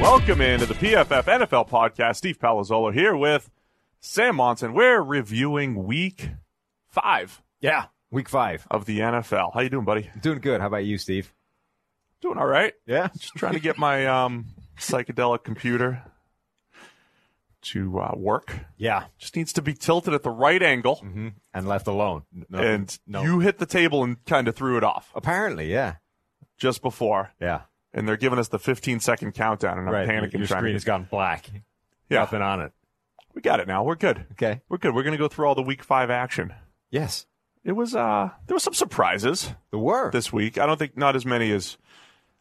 Welcome into the PFF NFL podcast. Steve Palazzolo here with Sam Monson. We're reviewing week five Yeah, week five. of the NFL. How you doing, buddy? Doing good. How about you, Steve? Doing all right. Yeah. Just trying to get my um, psychedelic computer to uh, work. Yeah. Just needs to be tilted at the right angle. hmm And left alone. No, and no. you hit the table and kind of threw it off apparently, yeah. just before. Yeah. And they're giving us the 15 second countdown, and I'm right. panicking Your trying screen to has gone black. Yeah. Nothing on it. We got it now. We're good. Okay. We're good. We're going to go through all the week five action. Yes. It was uh there were some surprises There were. this week. I don't think not as many as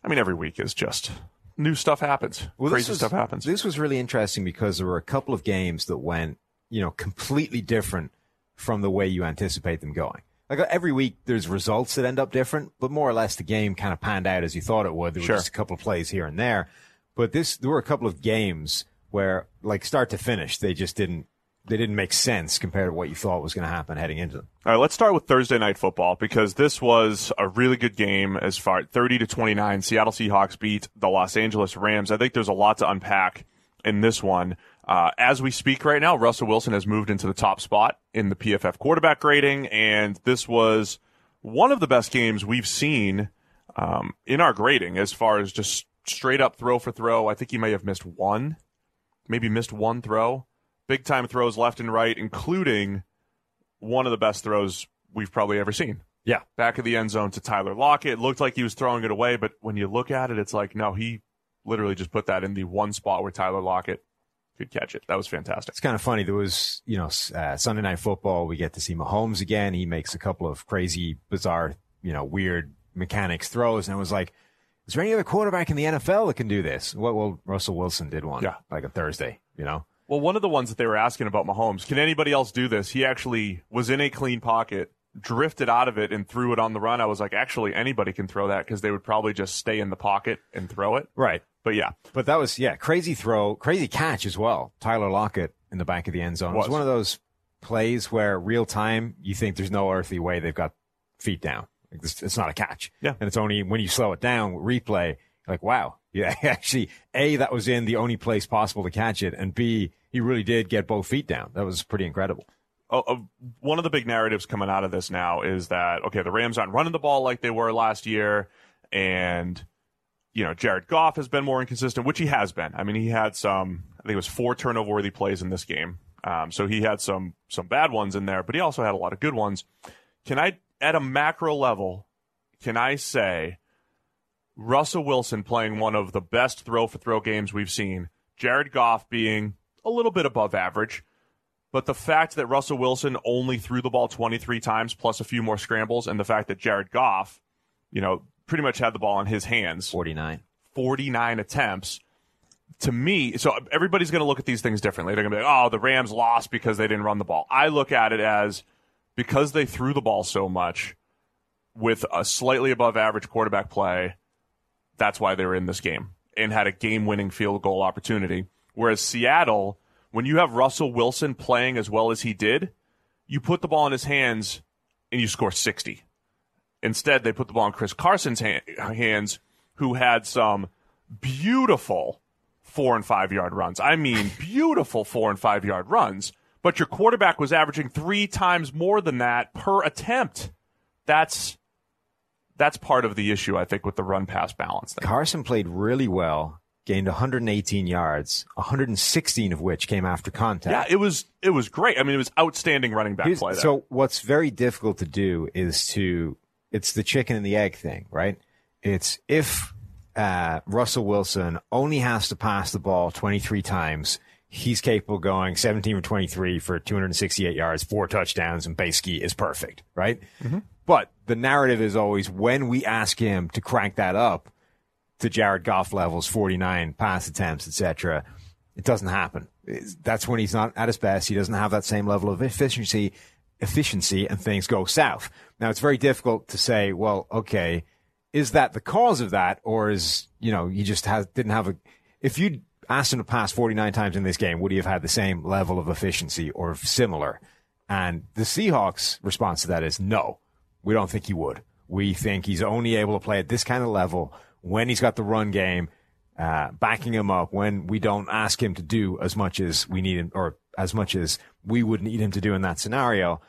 I mean every week is just new stuff happens. Well, Crazy was- stuff happens. This was really interesting because there were a couple of games that went, you know, completely different from the way you anticipate them going. Like uh, every week, there's results that end up different, but more or less the game kind of panned out as you thought it would. There were Sure. just a couple of plays here and there, but this there were a couple of games where, like start to finish, they just didn't they didn't make sense compared to what you thought was going to happen heading into them. All right, let's start with Thursday night football because this was a really good game as far 30 to 29 Seattle Seahawks beat the Los Angeles Rams. I think there's a lot to unpack in this one. Uh, as we speak right now, Russell Wilson has moved into the top spot in the PFF quarterback rating, and this was one of the best games we've seen um, in our grading as far as just straight up throw for throw. I think he may have missed one, maybe missed one throw. Big time throws left and right, including one of the best throws we've probably ever seen. Yeah. Back of the end zone to Tyler Lockett. It looked like he was throwing it away, but when you look at it, it's like, no, he literally just put that in the one spot where Tyler Lockett could catch it. That was fantastic. It's kind of funny. There was, you know, uh, Sunday Night Football. We get to see Mahomes again. He makes a couple of crazy, bizarre, you know, weird mechanics throws, and I was like, "Is there any other quarterback in the NFL that can do this?" Well, well Russell Wilson did one, Yeah. like a Thursday, you know. Well, one of the ones that they were asking about Mahomes, can anybody else do this? He actually was in a clean pocket, drifted out of it, and threw it on the run. I was like, actually, anybody can throw that because they would probably just stay in the pocket and throw it. Right. But yeah, But that was yeah, crazy throw, crazy catch as well. Tyler Lockett in the back of the end zone. It was Was. one of those plays where real time you think there's no earthly way they've got feet down. Like, this- It's not a catch. Yeah. And it's only when you slow it down, replay, like, wow. Yeah, actually, A, that was in the only place possible to catch it. And B, he really did get both feet down. That was pretty incredible. Oh, oh, one of the big narratives coming out of this now is that okay, the Rams aren't running the ball like they were last year, and you know Jared Goff has been more inconsistent, which he has been. I mean, he had some, I think it was four turnover worthy plays in this game, um, so he had some some bad ones in there, but he also had a lot of good ones. Can I, at a macro level, can I say Russell Wilson playing one of the best throw for throw games we've seen, Jared Goff being a little bit above average. But the fact that Russell Wilson only threw the ball 23 times plus a few more scrambles, and the fact that Jared Goff, you know, pretty much had the ball in his hands, 49. 49 attempts. To me, so everybody's going to look at these things differently. They're going to be like, oh, the Rams lost because they didn't run the ball. I look at it as because they threw the ball so much with a slightly above average quarterback play, that's why they were in this game and had a game winning field goal opportunity. Whereas Seattle, when you have Russell Wilson playing as well as he did, you put the ball in his hands and you score 60. Instead, they put the ball in Chris Carson's ha- hands, who had some beautiful four and five yard runs. I mean, beautiful four and five yard runs. But your quarterback was averaging three times more than that per attempt. That's that's part of the issue, I think, with the run pass balance. Thing. Carson played really well, gained 118 yards, 116 of which came after contact. Yeah, it was it was great. I mean, it was outstanding running back Here's- play. There. So what's very difficult to do is to it's the chicken and the egg thing, right? It's if uh, Russell Wilson only has to pass the ball 23 times, he's capable of going 17 or 23 for 268 yards, four touchdowns, and basically is perfect, right? But the narrative is always when we ask him to crank that up to Jared Goff levels, 49 pass attempts, etc. It doesn't happen. That's when he's not at his best. He doesn't have that same level of efficiency, efficiency, and things go south. Now it's very difficult to say, well, okay, is that the cause of that, or is you know you just has didn't have a? If you asked him to pass 49 times in this game, would he have had the same level of efficiency or similar? And the Seahawks' response to that is no. We don't think he would. We think he's only able to play at this kind of level when he's got the run game uh, backing him up. When we don't ask him to do as much as we need him, or as much as we would need him to do in that scenario.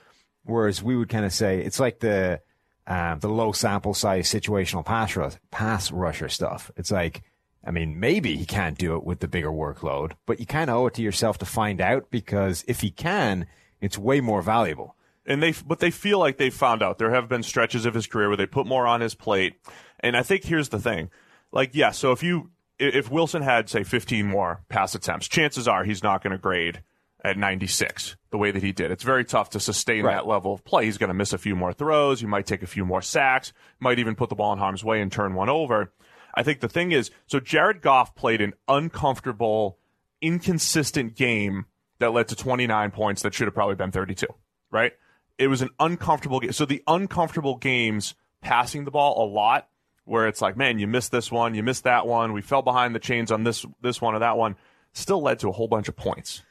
Whereas we would kind of say it's like the uh, the low sample size situational pass rush, pass rusher stuff. It's like, I mean, maybe he can't do it with the bigger workload, but you kind of owe it to yourself to find out because if he can, it's way more valuable. and they but they feel like they found out. There have been stretches of his career where they put more on his plate. And I think here's the thing. Like, yeah, so if you if Wilson had say 15 more pass attempts, chances are he's not going to grade at 96 the way that he did. It's very tough to sustain Right. that level of play. He's going to miss a few more throws, he might take a few more sacks, might even put the ball in harm's way and turn one over. I think the thing is, so Jared Goff played an uncomfortable, inconsistent game that led to 29 points that should have probably been 32, right? It was an uncomfortable game. So the uncomfortable games passing the ball a lot where it's like, man, you missed this one, you missed that one, we fell behind the chains on this this one or that one, still led to a whole bunch of points.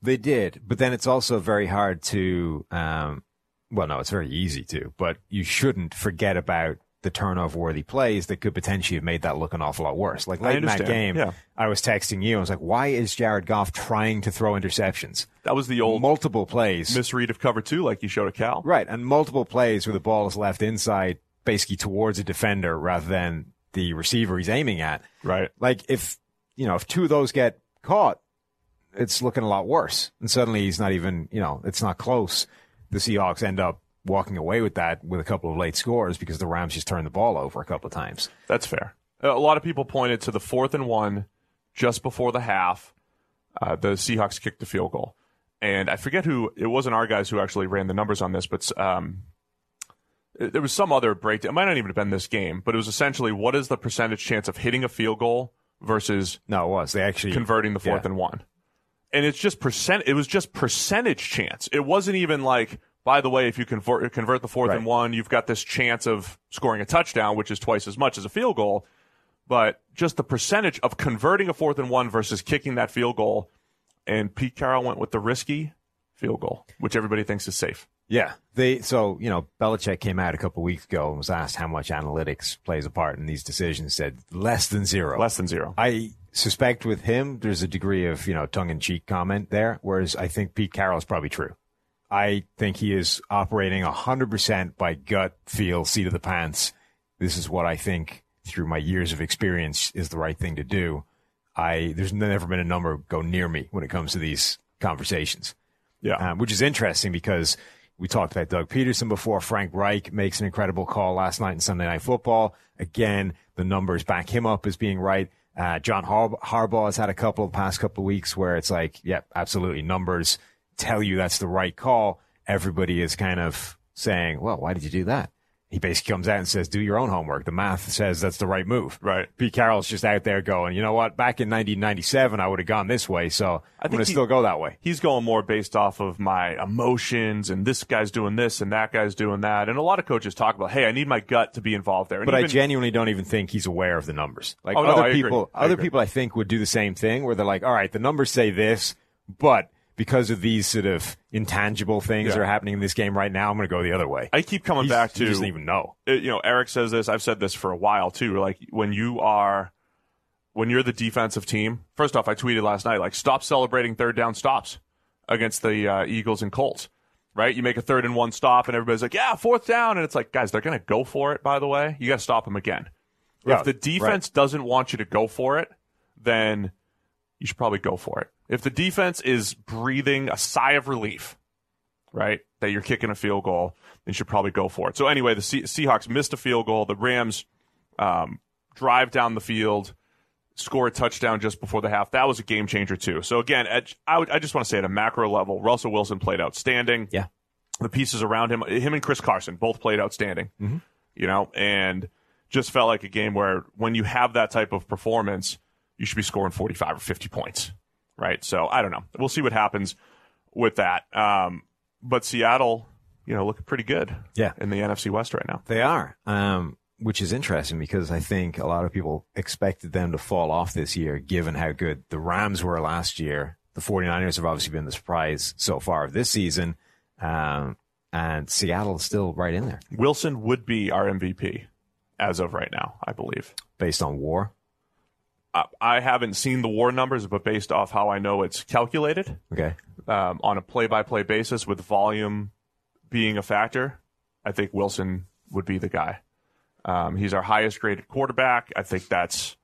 They did, but then it's also very hard to. Um, well, no, it's very easy to, but you shouldn't forget about the turnover worthy plays that could potentially have made that look an awful lot worse. Like late in that game, yeah. I was texting you. I was like, "Why is Jared Goff trying to throw interceptions? That was the old multiple plays, misread of cover two, like you showed a Cal. right? And multiple plays where the ball is left inside, basically towards a defender rather than the receiver he's aiming at. Right. Like if you know if two of those get caught, it's looking a lot worse. And suddenly he's not even you know it's not close. The Seahawks end up walking away with that with a couple of late scores because the Rams just turned the ball over a couple of times. That's fair. A lot of people pointed to the fourth and one just before the half. Uh, the Seahawks kicked the field goal. And I forget who, it wasn't our guys who actually ran the numbers on this, but um, Uh, there was some other breakdown. It might not even have been this game, but it was essentially what is the percentage chance of hitting a field goal versus No, it was they actually converting the fourth yeah. and one. And it's just percent. It was just percentage chance. It wasn't even like, by the way, if you convert convert the fourth Right. and one, you've got this chance of scoring a touchdown, which is twice as much as a field goal. But just the percentage of converting a fourth and one versus kicking that field goal. And Pete Carroll went with the risky field goal, which everybody thinks is safe. Yeah, they so you know Belichick came out a couple of weeks ago and was asked how much analytics plays a part in these decisions. Said less than zero. Less than zero. I suspect with him, there's a degree of you know tongue in cheek comment there, whereas I think Pete Carroll is probably true. I think he is operating hundred percent by gut feel, seat of the pants. This is what I think through my years of experience is the right thing to do. I there's never been a number go near me when it comes to these conversations Yeah. um, which is interesting because we talked about Doug Pederson before. Frank Reich makes an incredible call last night in Sunday Night Football. Again, the numbers back him up as being right. Uh, John Har- Harbaugh has had a couple of past couple of weeks where it's like, yep, absolutely, numbers tell you that's the right call. Everybody is kind of saying, well, why did you do that? He basically comes out and says, do your own homework. The math says that's the right move. Right. Pete Carroll's just out there going, you know what? Back in 1997, I would have gone this way. So I'm think going to still go that way. he's going more based off of my emotions and this guy's doing this and that guy's doing that. And a lot of coaches talk about, hey, I need my gut to be involved there. And But I genuinely don't even think he's aware of the numbers. Like Oh, no, other I people, I other agree. people I think would do the same thing where they're like, all right, the numbers say this, but because of these sort of intangible things Yeah. that are happening in this game right now, I'm going to go the other way. I keep coming He's- back to he doesn't even know. it- you know, Eric says this. I've said this for a while too. Like when you are, when you're the defensive team. First off, I tweeted last night like stop celebrating third down stops against the uh, Eagles and Colts. Right? You make a third and one stop, and everybody's like, "Yeah, fourth down," and it's like, guys, they're going to go for it. By the way, you got to stop them again. Yeah, if the defense doesn't want you to go for it, then you should probably go for it. If the defense is breathing a sigh of relief, right, that you're kicking a field goal, then you should probably go for it. So anyway, the Se- Seahawks missed a field goal. The Rams um, drive down the field, score a touchdown just before the half. That was a game changer too. So again, at, I, would, I just want to say at a macro level, Russell Wilson played outstanding. Yeah. The pieces around him, him and Chris Carson both played outstanding. You know, and just felt like a game where when you have that type of performance, you should be scoring 45 or 50 points, right? So I don't know. We'll see what happens with that. Um, but Seattle, you know, looking pretty good Yeah. in the NFC West right now. They are, um, which is interesting because I think a lot of people expected them to fall off this year, given how good the Rams were last year. The 49ers have obviously been the surprise so far of this season. Um, and Seattle's still right in there Wilson would be our MVP as of right now, I believe. based on war. I, I haven't seen the war numbers, but based off how I know it's calculated Okay. um, on a play by play basis with volume being a factor, I think Wilson would be the guy. Um, he's our highest graded quarterback. I think that's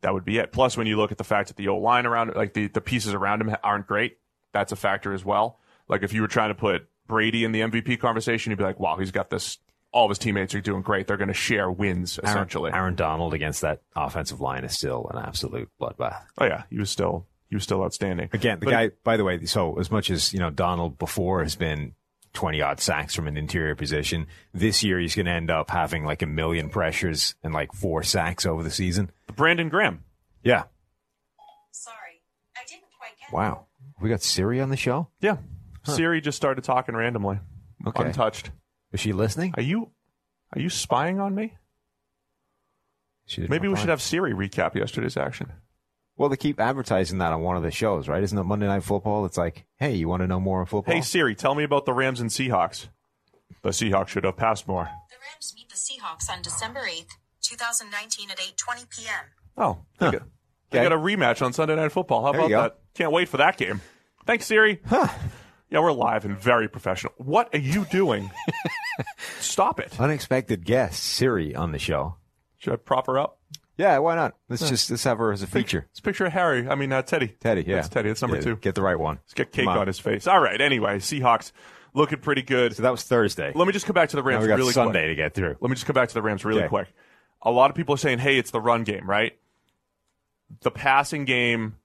that would be it. Plus, when you look at the fact that the O line around, like the, the pieces around him aren't great, that's a factor as well. Like if you were trying to put Brady in the MVP conversation, you'd be like, wow, he's got this. All of his teammates are doing great. They're going to share wins essentially. Aaron Donald against that offensive line is still an absolute bloodbath. Oh yeah, he was still he was still outstanding. Again, the But- guy, by the way, so as much as, you know, Donald before has been 20 odd sacks from an interior position, this year he's going to end up having like a million pressures and like four sacks over the season. Brandon Graham. Yeah. Sorry, I didn't quite get it. Wow. We got Siri on the show? Yeah, Siri just started talking randomly, Okay. untouched. Is she listening? Are you are you spying on me? She Maybe not we should have Siri recap yesterday's action. Well, they keep advertising that on one of the shows, right? Isn't it Monday Night Football? It's like, hey, you want to know more on football? Hey Siri, tell me about the Rams and Seahawks. The Seahawks should have passed more. The Rams meet the Seahawks on December 8th, 2019 at 8:20 p.m. Oh, they, got, they Okay. got a rematch on Sunday Night Football. How There about that? Can't wait for that game. Thanks, Siri. Yeah, we're live and very professional. What are you doing? Stop it. Unexpected guest, Siri, on the show. Should I prop her up? Yeah, why not? Let's just let's have her as a feature. Let's picture Harry. I mean, uh, Teddy. Teddy, yeah. That's Teddy. That's number Yeah, two. Get the right one. Let's get cake Come on. his face. All right. Anyway, Seahawks looking pretty good. So that was Thursday. Let me just come back to the now Rams we got really Sunday quick. to get through. Let me just come back to the Rams really Okay. quick. A lot of people are saying, "Hey, it's the run game, right?" The passing game,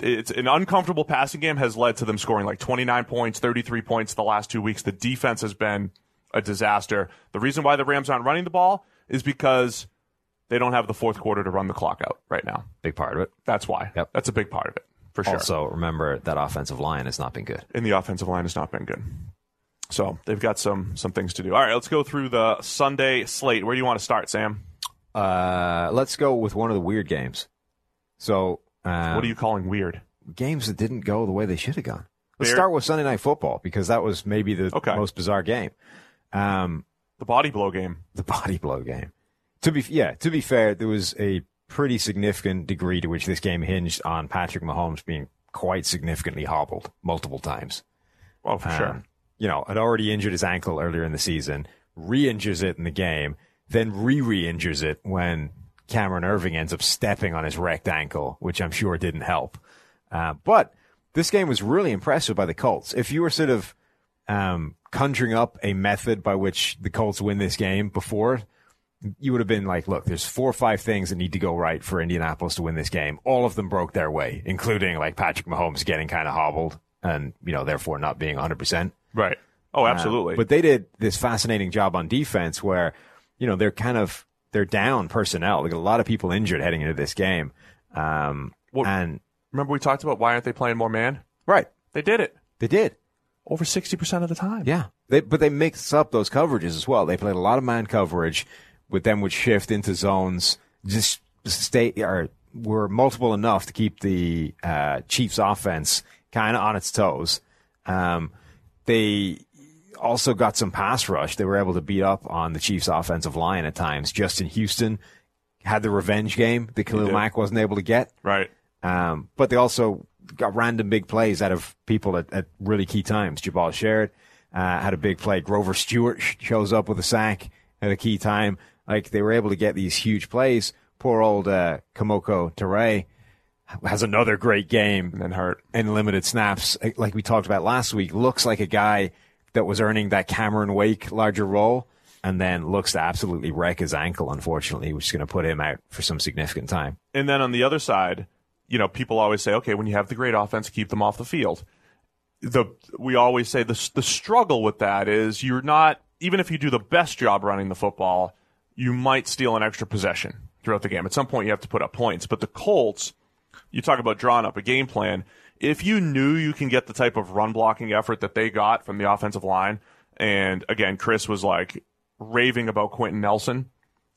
it's an uncomfortable passing game has led to them scoring like 29 points, 33 points the last two weeks. The defense has been a disaster. The reason why the Rams aren't running the ball is because they don't have the fourth quarter to run the clock out right now. Big part of it. That's why. Yep. That's a big part of it for sure. Also, remember that offensive line has not been good. and the offensive line has not been good. So they've got some some things to do. All right, let's go through the Sunday slate. Where do you want to start, Sam? Uh, let's go with one of the weird games. So, um, what are you calling weird? games that didn't go the way they should have gone? Let's Bear- start with Sunday Night Football because that was maybe the Okay. most bizarre game. Um, The body blow game. the body blow game. To be yeah, to be fair, there was a pretty significant degree to which this game hinged on Patrick Mahomes being quite significantly hobbled multiple times. Oh, for sure. Um, you know, had already injured his ankle earlier in the season, re-injures it in the game, then re-re-injures it when Cameron Erving ends up stepping on his wrecked ankle, which I'm sure didn't help. Uh, but this game was really impressive by the Colts. If you were sort of um, conjuring up a method by which the Colts win this game before, you would have been like, look, there's four or five things that need to go right for Indianapolis to win this game. All of them broke their way, including like Patrick Mahomes getting kind of hobbled and, you know, therefore not being 100%. Right. Oh, absolutely. Uh, but they did this fascinating job on defense where, you know, they're kind of, they're down personnel. They got a lot of people injured heading into this game. Um, Well- and, Remember we talked about why aren't they playing more man? right. They did it They did. over sixty percent of the time. Yeah. They, but they mix up those coverages as well. They played a lot of man coverage, with them would shift into zones, just stay or were multiple enough to keep the uh, Chiefs offense kind of on its toes. Um, they also got some pass rush. They were able to beat up on the Chiefs' offensive line at times. Justin Houston had the revenge game that Khalil. Mack wasn't able to get. Right. Um, but they also got random big plays out of people at, at really key times. Jabaal Sheard uh, had a big play. Grover Stewart sh- shows up with a sack at a key time. Like they were able to get these huge plays. Poor old uh, Kemoko Turay has another great game And hurt. in limited snaps. Like we talked about last week, looks like a guy that was earning that Cameron Wake larger role and then looks to absolutely wreck his ankle, unfortunately, which is going to put him out for some significant time. And then on the other side, you know, people always say, okay, when you have the great offense, keep them off the field. The we always say the the struggle with that is you're not even if you do the best job running the football, you might steal an extra possession throughout the game. At some point, you have to put up points. But the Colts, you talk about drawing up a game plan. If you knew you can get the type of run blocking effort that they got from the offensive line, and again, Chris was like raving about Quenton Nelson,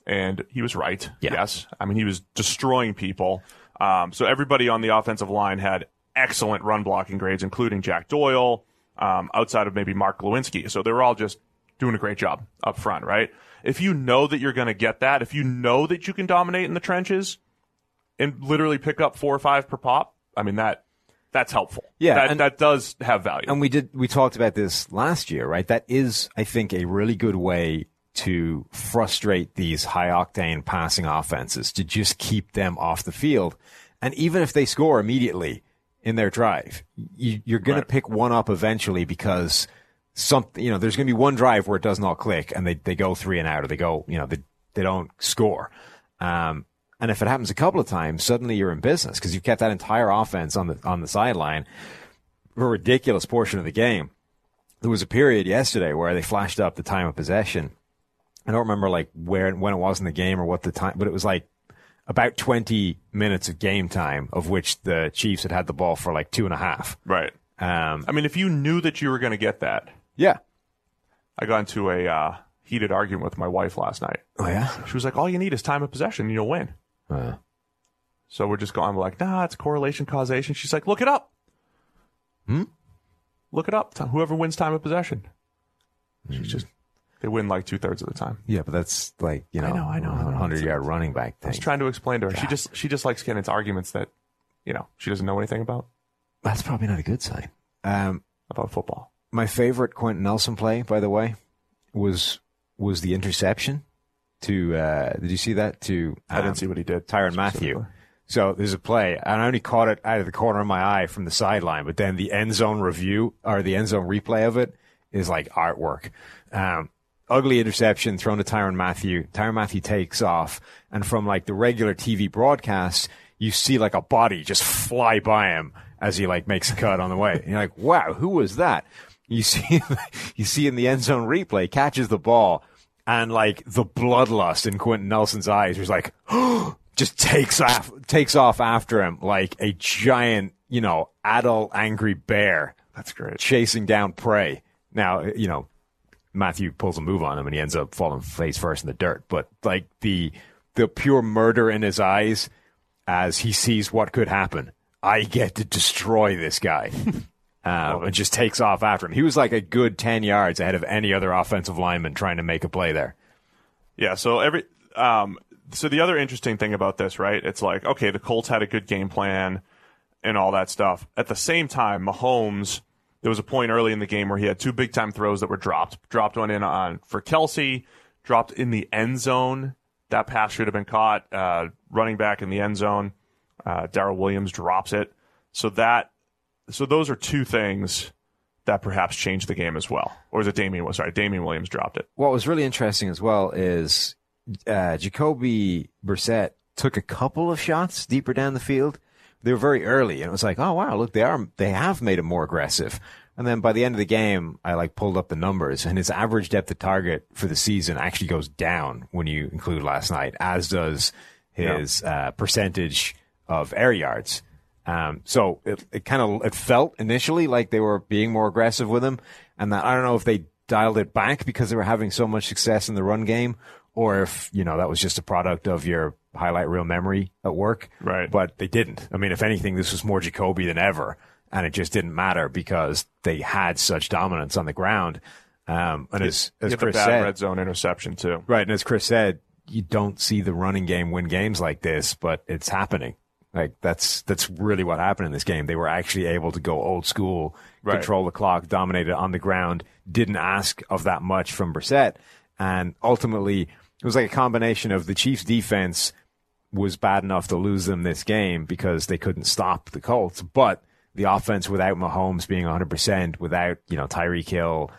and he was right. Yeah. Yes, I mean he was destroying people. Um, so everybody on the offensive line had excellent run blocking grades, including Jack Doyle, um, outside of maybe Mark Glowinski. So they were all just doing a great job up front, right? If you know that you're going to get that, if you know that you can dominate in the trenches and literally pick up four or five per pop, I mean that that's helpful. Yeah, that and- that does have value. And we did we talked about this last year, right? That is, I think, a really good way to frustrate these high octane passing offenses to just keep them off the field. And even if they score immediately in their drive, you, you're going Right. to pick one up eventually because something, you know, there's going to be one drive where it does not click and they, they go three and out or they go, you know, they, they don't score. Um, and if it happens a couple of times, suddenly you're in business because you've kept that entire offense on the, on the sideline for a ridiculous portion of the game. There was a period yesterday where they flashed up the time of possession. I don't remember like where when it was in the game or what the time, but it was like about 20 minutes of game time, of which the Chiefs had had the ball for like two and a half. right. Um, I mean, if you knew that you were going to get that, yeah. I got into a uh, heated argument with my wife last night. Oh yeah. She was like, "All you need is time of possession, and you'll win." Uh, So we're just going. I'm like, "Nah, it's correlation causation." She's like, "Look it up." Hmm? Look it up. Whoever wins time of possession, she's just they win like two thirds of the time. yeah, but that's like you know, I know, I know, I know. hundred yard running back thing. I thing. was trying to explain to her. She just she just likes getting into arguments that you know she doesn't know anything about That's probably not a good sign. Um, about football. my favorite Quenton Nelson play, by the way, was was the interception to. Uh, did you see that to? I um, didn't see what he did. Tyrann Mathieu. So there's a play, and I only caught it out of the corner of my eye from the sideline, but then the end zone review or the end zone replay of it is like artwork. Um, ugly interception thrown to Tyrann Mathieu. Tyrann Mathieu takes off, and from like the regular TV broadcast, you see like a body just fly by him as he like makes a cut on the way. And you're like, wow, who was that? You see, you see in the end zone replay, catches the ball, and like the bloodlust in Quenton Nelson's eyes was like, just takes off, takes off after him like a giant, you know, adult angry bear That's great. chasing down prey. Now, you know, Mathieu pulls a move on him and he ends up falling face first in the dirt. But like the the pure murder in his eyes as he sees what could happen. I get to destroy this guy. Um, and just takes off after him. He was like a good 10 yards ahead of any other offensive lineman trying to make a play there. Yeah. So every um, so the other interesting thing about this, right? It's like okay, the Colts had a good game plan and all that stuff. At the same time, Mahomes. There was a point early in the game where he had two big time throws that were dropped. Dropped one in on for Kelce. Dropped in the end zone. That pass should have been caught. Uh, running back in the end zone. Uh, Darrel Williams drops it. So that so those are two things that perhaps changed the game as well. Or is it Damien? was Sorry, Damien Williams dropped it. What was really interesting as well is uh, Jacoby Brissett took a couple of shots deeper down the field. They were very early, and it was like, oh wow, look, they are they have made him more aggressive. And then by the end of the game, I like pulled up the numbers, and his average depth of target for the season actually goes down when you include last night, as does his uh, percentage of air yards. Um, so it, it kind of it felt initially like they were being more aggressive with him, and that I don't know if they dialed it back because they were having so much success in the run game, or if you know that was just a product of your highlight reel memory at work. Right. But they didn't. I mean, if anything, this was more Jacoby than ever, and it just didn't matter because they had such dominance on the ground. Um, and as, You as Chris said, red zone interception too. right, and as Chris said, you don't see the running game win games like this, but it's happening. Like that's that's really what happened in this game. They were actually able to go old school, Right. control the clock, dominate it on the ground. Didn't ask of that much from Brissett, and ultimately it was like a combination of the Chiefs' defense was bad enough to lose them this game because they couldn't stop the Colts, but the offense without Mahomes being 100%, without you know Tyreek Hill,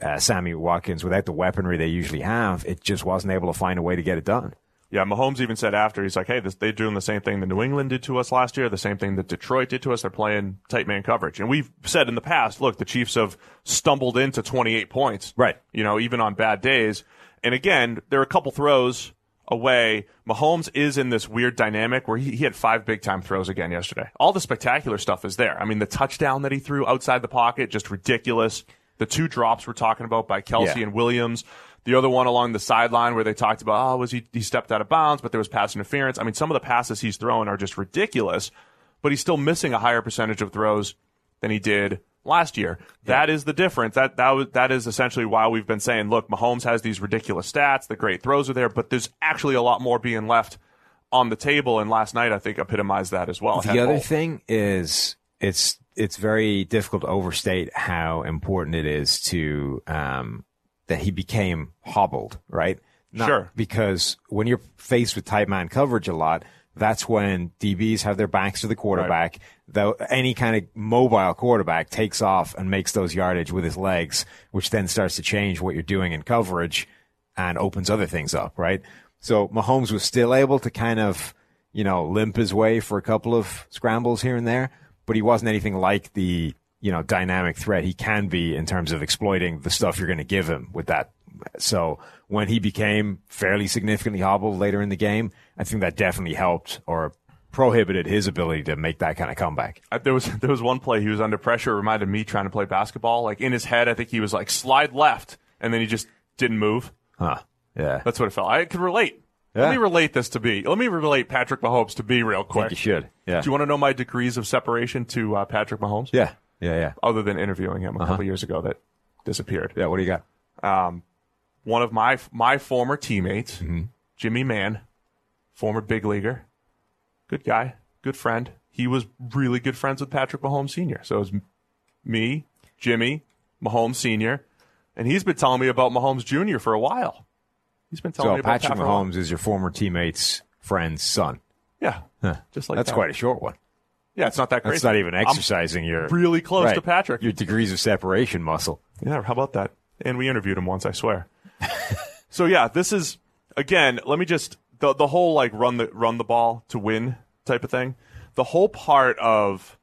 uh, Sammy Watkins, without the weaponry they usually have, it just wasn't able to find a way to get it done. Yeah, Mahomes even said after he's like, "Hey, this, they're doing the same thing that New England did to us last year, the same thing that Detroit did to us. They're playing tight man coverage." And we've said in the past, look, the Chiefs have stumbled into 28 points, Right. You know, even on bad days. And again, there are a couple throws away. Mahomes is in this weird dynamic where he, he had five big time throws again yesterday. All the spectacular stuff is there. I mean, the touchdown that he threw outside the pocket, just ridiculous. The two drops we're talking about by Kelce Yeah. and Williams. The other one along the sideline where they talked about, oh, was he, he stepped out of bounds, but there was pass interference. I mean, some of the passes he's throwing are just ridiculous, but he's still missing a higher percentage of throws than he did last year. That is the difference. That, that, was, that is essentially why we've been saying, look, Mahomes has these ridiculous stats. The great throws are there, but there's actually a lot more being left on the table. And last night, I think, epitomized that as well. The other thing is it's it's very difficult to overstate how important it is to um, that he became hobbled, right? Not- Sure. Because when you're faced with tight man coverage a lot, that's when DBs have their backs to the quarterback. Though any kind of mobile quarterback takes off and makes those yardage with his legs, which then starts to change what you're doing in coverage and opens other things up, right? So Mahomes was still able to kind of, you know, limp his way for a couple of scrambles here and there, but he wasn't anything like the, you know, dynamic threat he can be in terms of exploiting the stuff you're going to give him with that. So when he became fairly significantly hobbled later in the game, I think that definitely helped or prohibited his ability to make that kind of comeback. There was there was one play he was under pressure. It reminded me trying to play basketball. Like in his head, I think he was like slide left, and then he just didn't move. Huh. Yeah. That's what it felt. I could relate. Yeah. Let me relate this to be. Let me relate Patrick Mahomes to be real quick. you should. Yeah. Do you want to know my degrees of separation to uh, Patrick Mahomes? Yeah. Yeah. Yeah. Other than interviewing him a couple years ago, that disappeared. Yeah. What do you got? Um, One of my my former teammates, Mm-hmm. Jimmy Mann, former big leaguer, good guy, good friend. He was really good friends with Patrick Mahomes Sr. So it was me, Jimmy, Mahomes Sr., and he's been telling me about Mahomes Jr. for a while. He's been telling me about Patrick Mahomes is your former teammate's friend's son. Yeah, Huh. just like That's that. quite a short one. Yeah, it's not that crazy. It's not even I'm exercising your really close Right. to Patrick. your degrees of separation muscle. Yeah, how about that? And we interviewed him once, I swear. so yeah, this is again. Let me just the the whole like run the run the ball to win type of thing. The whole part of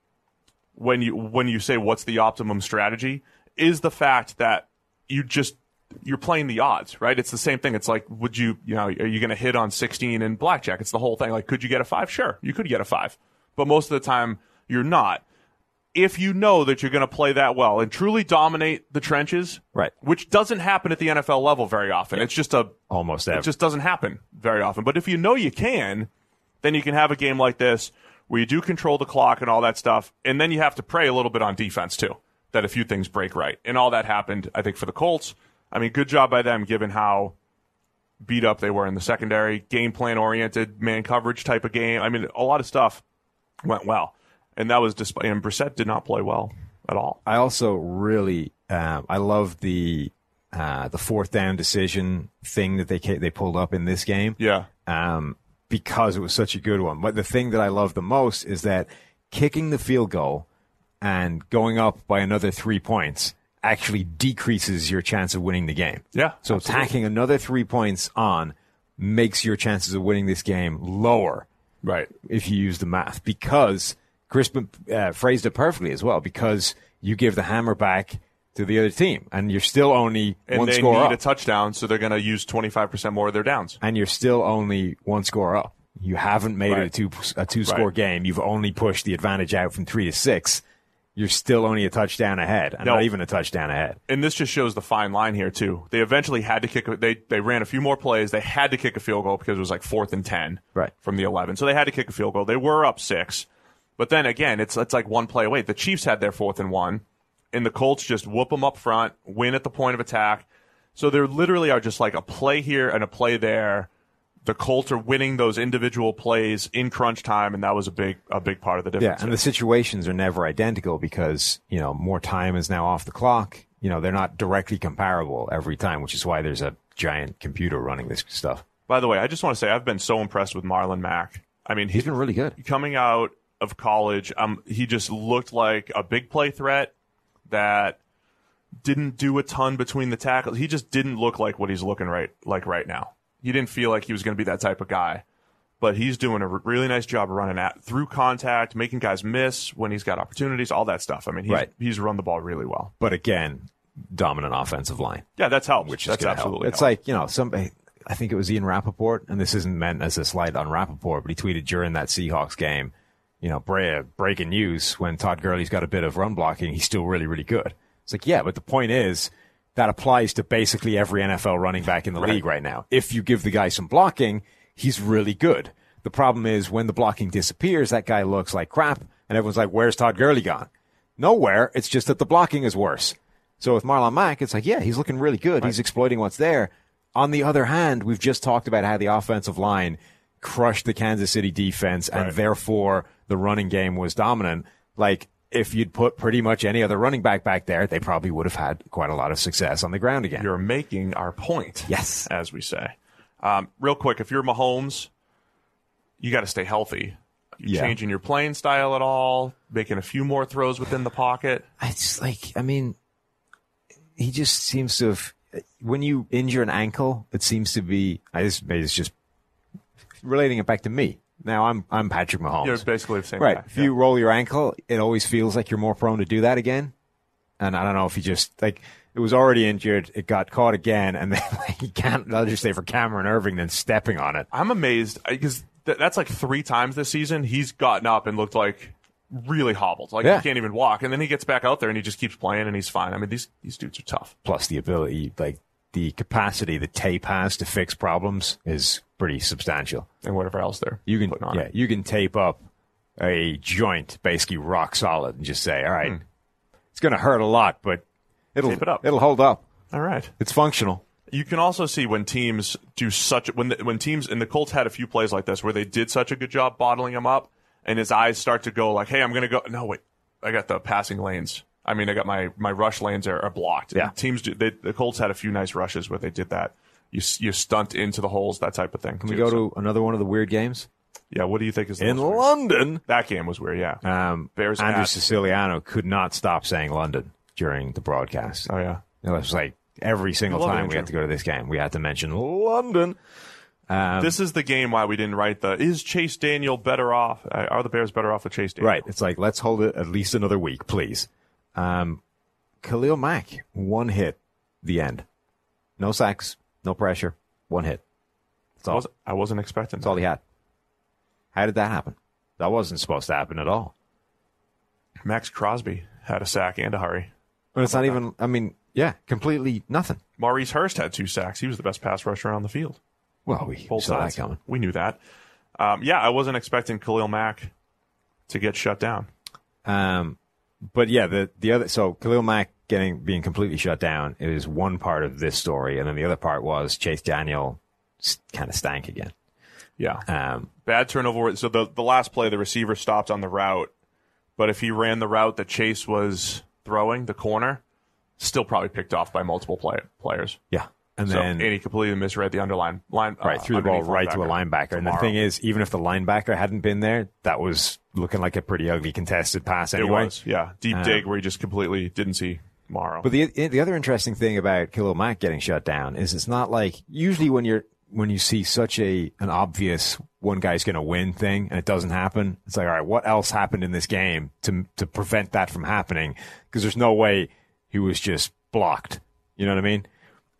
when you when you say what's the optimum strategy is the fact that you just you're playing the odds, right? It's the same thing. It's like, would you, you know, are you going to hit on 16 in blackjack? It's the whole thing. Like, could you get a five? Sure, you could get a five, but most of the time you're not. If you know that you're going to play that well and truly dominate the trenches, Right. which doesn't happen at the NFL level very often. It's just a Almost ever. it just doesn't happen very often. But if you know you can, then you can have a game like this where you do control the clock and all that stuff, and then you have to pray a little bit on defense too that a few things break right. And all that happened, I think, for the Colts. I mean, good job by them given how beat up they were in the secondary, game plan oriented, man coverage type of game. I mean, a lot of stuff went well, and that was despite. And Brissett did not play well at all. I also really um, I love the uh, the fourth down decision thing that they they pulled up in this game. Yeah, um, because it was such a good one. But the thing that I love the most is that kicking the field goal and going up by another three points actually decreases your chance of winning the game. Yeah, So absolutely. tacking another three points on makes your chances of winning this game lower right. if you use the math because Crispin uh, phrased it perfectly as well because you give the hammer back to the other team and you're still only And one they score need up a touchdown, so they're going to use twenty five percent more of their downs. and you're still only one score up. You haven't made it a two a two score Right. game. You've only pushed the advantage out from three to six. You're still only a touchdown ahead, No. not even a touchdown ahead. and this just shows the fine line here too. They eventually had to kick. A, they they ran a few more plays. They had to kick a field goal because it was like fourth and ten Right. from the eleven. So they had to kick a field goal. They were up six, But then again, it's it's like one play away. The Chiefs had their fourth and one, and the Colts just whoop them up front, win at the point of attack. So there literally are just like a play here and a play there. The Colts are winning those individual plays in crunch time, and that was a big a big part of the difference. Yeah, and the situations are never identical because you know more time is now off the clock. You know they're not directly comparable every time, which is why there's a giant computer running this stuff. By the way, I just want to say I've been so impressed with Marlon Mack. I mean, He's been really good. coming out of college, um, he just looked like a big play threat that didn't do a ton between the tackles. He just didn't look like what he's looking right like right now. He didn't feel like he was going to be that type of guy. But he's doing a really nice job of running at through contact, making guys miss when he's got opportunities, all that stuff. I mean, he's, Right. he's run the ball really well. But again, dominant offensive line. Yeah, that's helped. which that's gonna help. absolutely. It's helped. like you know, some. I think it was Ian Rapoport, and this isn't meant as a slight on Rappaport, but he tweeted during that Seahawks game, you know, Brea, breaking news when Todd Gurley's got a bit of run blocking, he's still really, really good. It's like, yeah, but the point is that applies to basically every NFL running back in the league right now. If you give the guy some blocking, he's really good. The problem is when the blocking disappears, that guy looks like crap, and everyone's like, "Where's Todd Gurley gone?" Nowhere. It's just that the blocking is worse. So with Marlon Mack, it's like, yeah, he's looking really good. He's exploiting what's there. On the other hand, we've just talked about how the offensive line crushed the Kansas City defense, and Right. therefore the running game was dominant. Like if you'd put pretty much any other running back back there, they probably would have had quite a lot of success on the ground again. You're making our point. Yes. As we say. Um, real quick, if you're Mahomes, you got to stay healthy. You Yeah. changing your playing style at all? Making a few more throws within the pocket? It's like, I mean, he just seems to have. When you injure an ankle, it seems to be. I just maybe it's just relating it back to me. Now I'm I'm Patrick Mahomes. You're basically the same right. guy. If you roll your ankle, it always feels like you're more prone to do that again. And I don't know if he just like it was already injured, it got caught again, and then he can't. I'll just say for Cameron Erving, then stepping on it. I'm amazed because th- that's like three times this season he's gotten up and looked like really hobbled, like Yeah. he can't even walk, and then he gets back out there and he just keeps playing and he's fine. I mean, these these dudes are tough. Plus the ability, like the capacity the tape has to fix problems, is pretty substantial. And whatever else they're You can, putting on yeah, it. you can tape up a joint basically rock solid and just say, all right, hmm. it's going to hurt a lot, but it'll. Tape it up. it'll hold up. All right. It's functional. You can also see when teams do such when the, when teams and the Colts had a few plays like this where they did such a good job bottling him up, and his eyes start to go like, "Hey, I'm going to go." No, wait, I got the passing lanes. I mean, I got my my rush lanes are, are blocked. Yeah. teams do. They, the Colts had a few nice rushes where they did that. You you stunt into the holes, that type of thing. Can we go to another one of the weird games yeah? What do you think is the in? London? That game was weird. Yeah. Um, Bears Andrew at- Siciliano could not stop saying London during the broadcast. oh yeah. It was like every single time we had to go to this game, we had to mention London. Um, this is the game why we didn't write the is Chase Daniel better off? Uh, Are the Bears better off with Chase Daniel? Right. It's like, let's hold it at least another week, please. Um, Khalil Mack, one hit, the end. No sacks, no pressure, one hit. That's I wasn't, I wasn't expecting. That's all he had. How did that happen? That wasn't supposed to happen at all. Maxx Crosby had a sack and a hurry. But it's not even, I mean, yeah, completely nothing. Maurice Hurst had two sacks. He was the best pass rusher on the field. Well, we Both saw sides. that coming. We knew that. Um, yeah, I wasn't expecting Khalil Mack to get shut down. Um, but yeah, the the other so Khalil Mack getting being completely shut down is one part of this story, and then the other part was Chase Daniel kind of stank again. Yeah. Um, Bad turnover. So the, the last play, the receiver stopped on the route, but if he ran the route that Chase was throwing, the corner, still probably picked off by multiple play, players. yeah, and So, then and he completely misread the underline line. right uh, threw the ball right to a linebacker. And the thing is, even if the linebacker hadn't been there, that was looking like a pretty ugly contested pass it was, yeah, deep Um, dig where he just completely didn't see Morrow. But the the other interesting thing about Khalil Mack getting shut down is it's not like usually when you're when you see such a an obvious one guy's going to win thing and it doesn't happen, it's like all right, what else happened in this game to to prevent that from happening? Because there's no way he was just blocked. You know what I mean?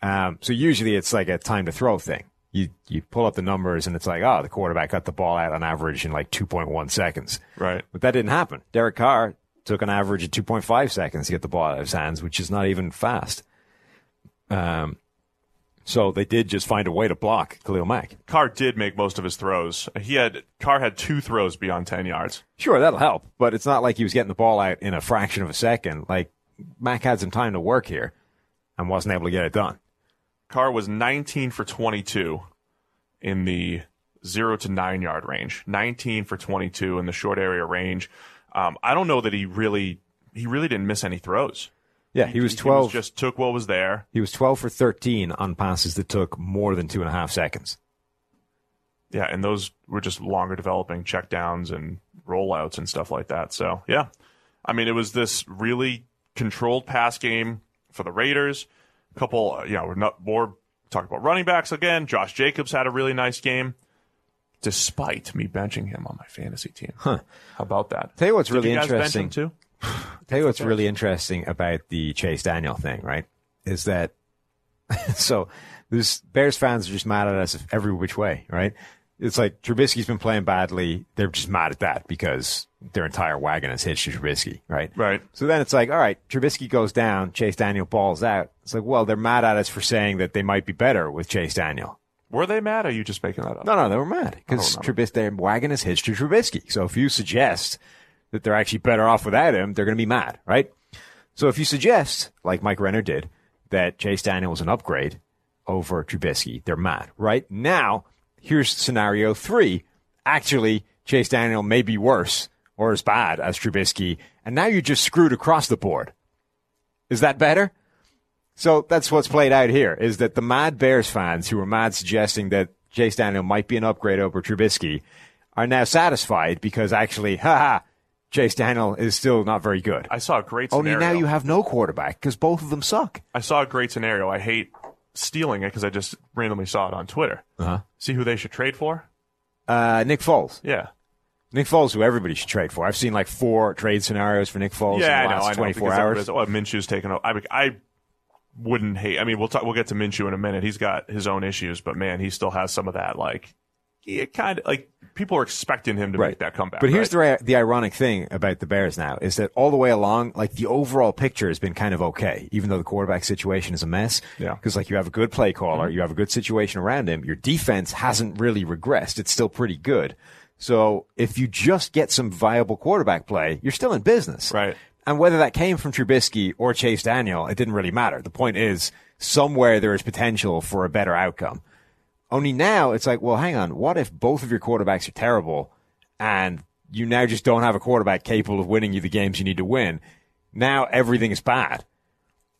Um, so usually it's like a time to throw thing. You you pull up the numbers and it's like, oh, the quarterback got the ball out on average in like 2.1 seconds. right. But that didn't happen. Derek Carr took an average of 2.5 seconds to get the ball out of his hands, which is not even fast. Um, So they did just find a way to block Khalil Mack. Carr did make most of his throws. He had Carr had two throws beyond ten yards. Sure, that'll help, but it's not like he was getting the ball out in a fraction of a second. Like Mack had some time to work here and wasn't able to get it done. Carr was 19 for 22 in the zero to nine yard range. 19 for 22 in the short area range. Um, I don't know that he really he really didn't miss any throws. Yeah, he was twelve. He was just took what was there. He was twelve for thirteen on passes that took more than two and a half seconds. Yeah, and those were just longer developing checkdowns and rollouts and stuff like that. So yeah, I mean, it was this really controlled pass game for the Raiders. Couple, uh, you know, we're not more talk about running backs again. Josh Jacobs had a really nice game, despite me benching him on my fantasy team. Huh? How about that? Tell you what's Did really you interesting too. Tell you what's really interesting about the Chase Daniel thing, right? Is that so this Bears fans are just mad at us every which way, right? It's like Trubisky's been playing badly. They're just mad at that because their entire wagon is hitched to Trubisky, right? Right. So then it's like, all right, Trubisky goes down, Chase Daniel balls out. It's like, well, they're mad at us for saying that they might be better with Chase Daniel. Were they mad? Or are you just making that up? No, no, they were mad because Trubisky, their wagon is hitched to Trubisky. So if you suggest that they're actually better off without him, they're going to be mad, right? So if you suggest, like Mike Renner did, that Chase Daniel was an upgrade over Trubisky, they're mad, right? Now, here's scenario three. Actually, Chase Daniel may be worse or as bad as Trubisky, and now you're just screwed across the board. Is that better? So that's what's played out here is that the mad Bears fans who were mad suggesting that Chase Daniel might be an upgrade over Trubisky are now satisfied because actually, haha, Chase Daniel is still not very good. I saw a great scenario. Only now you have no quarterback because both of them suck. I saw a great scenario. I hate stealing it because I just randomly saw it on Twitter. Uh-huh. See who they should trade for? Uh, Nick Foles. Yeah. Nick Foles, who everybody should trade for. I've seen like four trade scenarios for Nick Foles yeah, in the I know. last I know. 24 hours. everybody's- Oh, Minshew's taken over. I, I wouldn't hate. I mean, we'll talk. We'll get to Minshew in a minute. He's got his own issues, but man, he still has some of that. Like, it kind of like people are expecting him to make that comeback. But here's right? the the ironic thing about the Bears now is that all the way along, like the overall picture has been kind of okay, even though the quarterback situation is a mess. Yeah. Because like you have a good play caller, Mm-hmm. you have a good situation around him. Your defense hasn't really regressed; it's still pretty good. So if you just get some viable quarterback play, you're still in business. Right. And whether that came from Trubisky or Chase Daniel, it didn't really matter. The point is, somewhere there is potential for a better outcome. Only now it's like, well, hang on. What if both of your quarterbacks are terrible and you now just don't have a quarterback capable of winning you the games you need to win? Now everything is bad.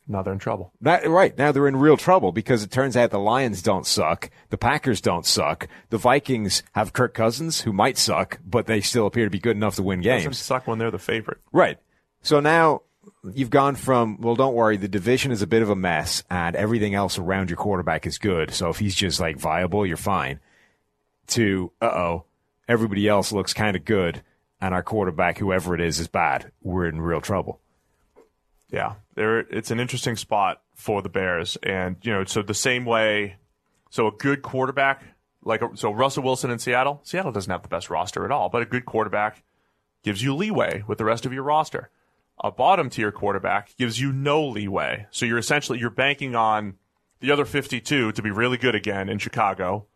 now they're in trouble. That, right. Now they're in real trouble because it turns out the Lions don't suck. The Packers don't suck. The Vikings have Kirk Cousins who might suck, but they still appear to be good enough to win Doesn't games. suck when they're the favorite. Right. So now you've gone from, well, don't worry, the division is a bit of a mess and everything else around your quarterback is good. So if he's just like viable, you're fine. To, uh oh, everybody else looks kind of good and our quarterback, whoever it is, is bad. We're in real trouble. Yeah, there. It's an interesting spot for the Bears, and you know, so the same way, so a good quarterback, like so Russell Wilson in Seattle. Seattle doesn't have the best roster at all, but a good quarterback gives you leeway with the rest of your roster. A bottom tier quarterback gives you no leeway, so you're essentially you're banking on the other 52 to be really good again in Chicago.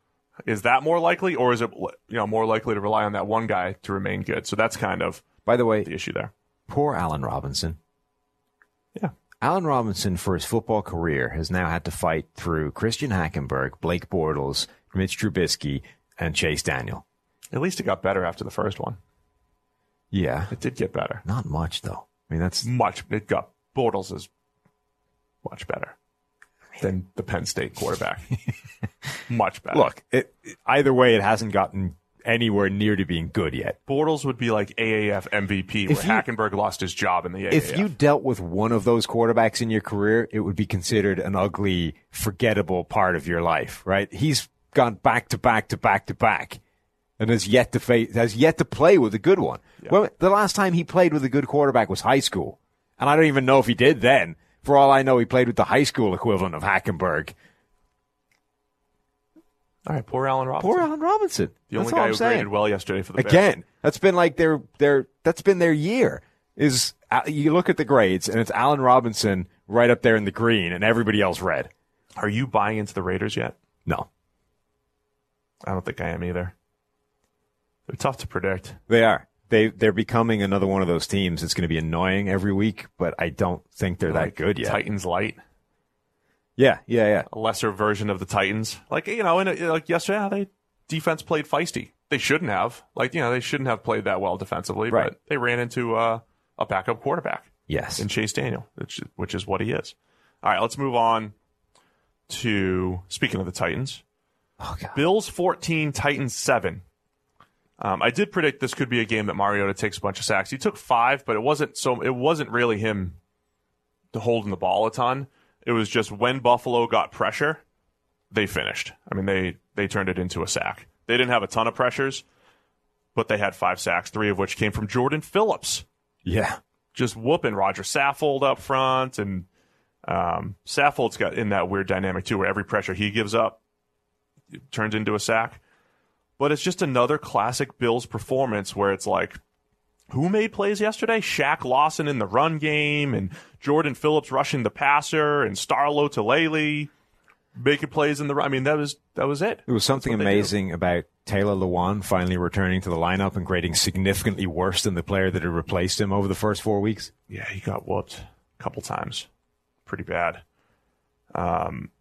Is that more likely, or is it you know more likely to rely on that one guy to remain good? So that's kind of By the way, the issue there. poor Allen Robinson. Yeah. Allen Robinson, for his football career, has now had to fight through Christian Hackenberg, Blake Bortles, Mitch Trubisky, and Chase Daniel. At least it got better after the first one. Yeah. It did get better. Not much, though. I mean, that's much. It got Bortles is much better than the Penn State quarterback. much better. Look, it, either way, it hasn't gotten anywhere near to being good yet. Bortles would be like AAF MVP, If where you- Hackenberg lost his job in the AAF. If you dealt with one of those quarterbacks in your career, it would be considered an ugly, forgettable part of your life, right? He's gone back to back to back to back and has yet to face, has yet to play with a good one. Well, the last time he played with a good quarterback was high school. And I don't even know if he did then. For all I know, he played with the high school equivalent of Hackenberg. all right, poor Allen Robinson. Poor Allen Robinson. the That's only guy who saying. graded well yesterday for the Bears. Again, that's been like their their that's been their year. Is uh, you look at the grades and it's Allen Robinson right up there in the green and everybody else red. Are you buying into the Raiders yet? No, I don't think I am either. They're tough to predict. they are. They they're becoming another one of those teams. It's going to be annoying every week, but I don't think they're that good yet. Titans light, Yeah, yeah, yeah. a lesser version of the Titans. Like you know, in a, like yesterday, yeah, they defense played feisty. They shouldn't have. Like you know, they shouldn't have played that well defensively, Right. but they ran into uh, a backup quarterback. Yes. in Chase Daniel, which, which is what he is. All right, let's move on to speaking of the Titans. Oh god. Bills 14, Titans 7. Um, I did predict this could be a game that Mariota takes a bunch of sacks. He took five, but it wasn't so. It wasn't really him holding the ball a ton. It was just when Buffalo got pressure, they finished. I mean, they they turned it into a sack. They didn't have a ton of pressures, but they had five sacks, three of which came from Jordan Phillips Yeah. just whooping Rodger Saffold up front, and um, Saffold's got in that weird dynamic too, where every pressure he gives up turns into a sack. But it's just another classic Bills performance where it's like, who made plays yesterday? Shaq Lawson in the run game, and Jordan Phillips rushing the passer, and Star Lotulelei making plays in the run. I mean, that was that was it. It was something amazing about Taylor Lewan finally returning to the lineup and grading significantly worse than the player that had replaced him over the first four weeks. Yeah, he got whooped a couple times, pretty bad. Um,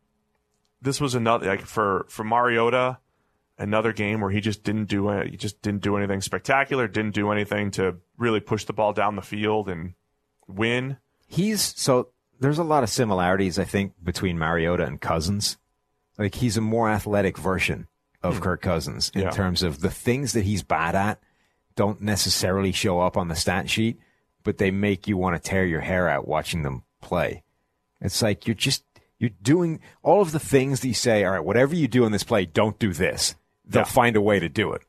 this was another like for for Mariota, another game where he just didn't do it. He just didn't do anything spectacular. Didn't do anything to really push the ball down the field and win. He's so there's a lot of similarities, I think, between Mariota and Cousins. Like he's a more athletic version of hmm. Kirk Cousins in Yeah. terms of the things that he's bad at don't necessarily show up on the stat sheet, but they make you want to tear your hair out watching them play. It's like you're just you're doing all of the things that you say, all right, whatever you do in this play, don't do this. They'll Yeah. find a way to do it.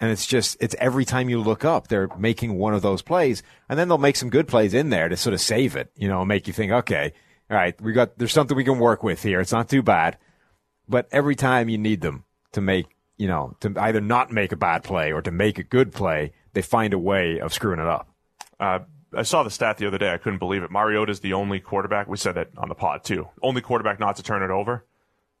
And it's just, it's every time you look up, they're making one of those plays, and then they'll make some good plays in there to sort of save it, you know, make you think, okay, all right, we got, there's something we can work with here. It's not too bad. But every time you need them to make, you know, to either not make a bad play or to make a good play, they find a way of screwing it up. Uh, I saw the stat the other day. I couldn't believe it. Mariota's the only quarterback. We said it on the pod too. Only quarterback not to turn it over.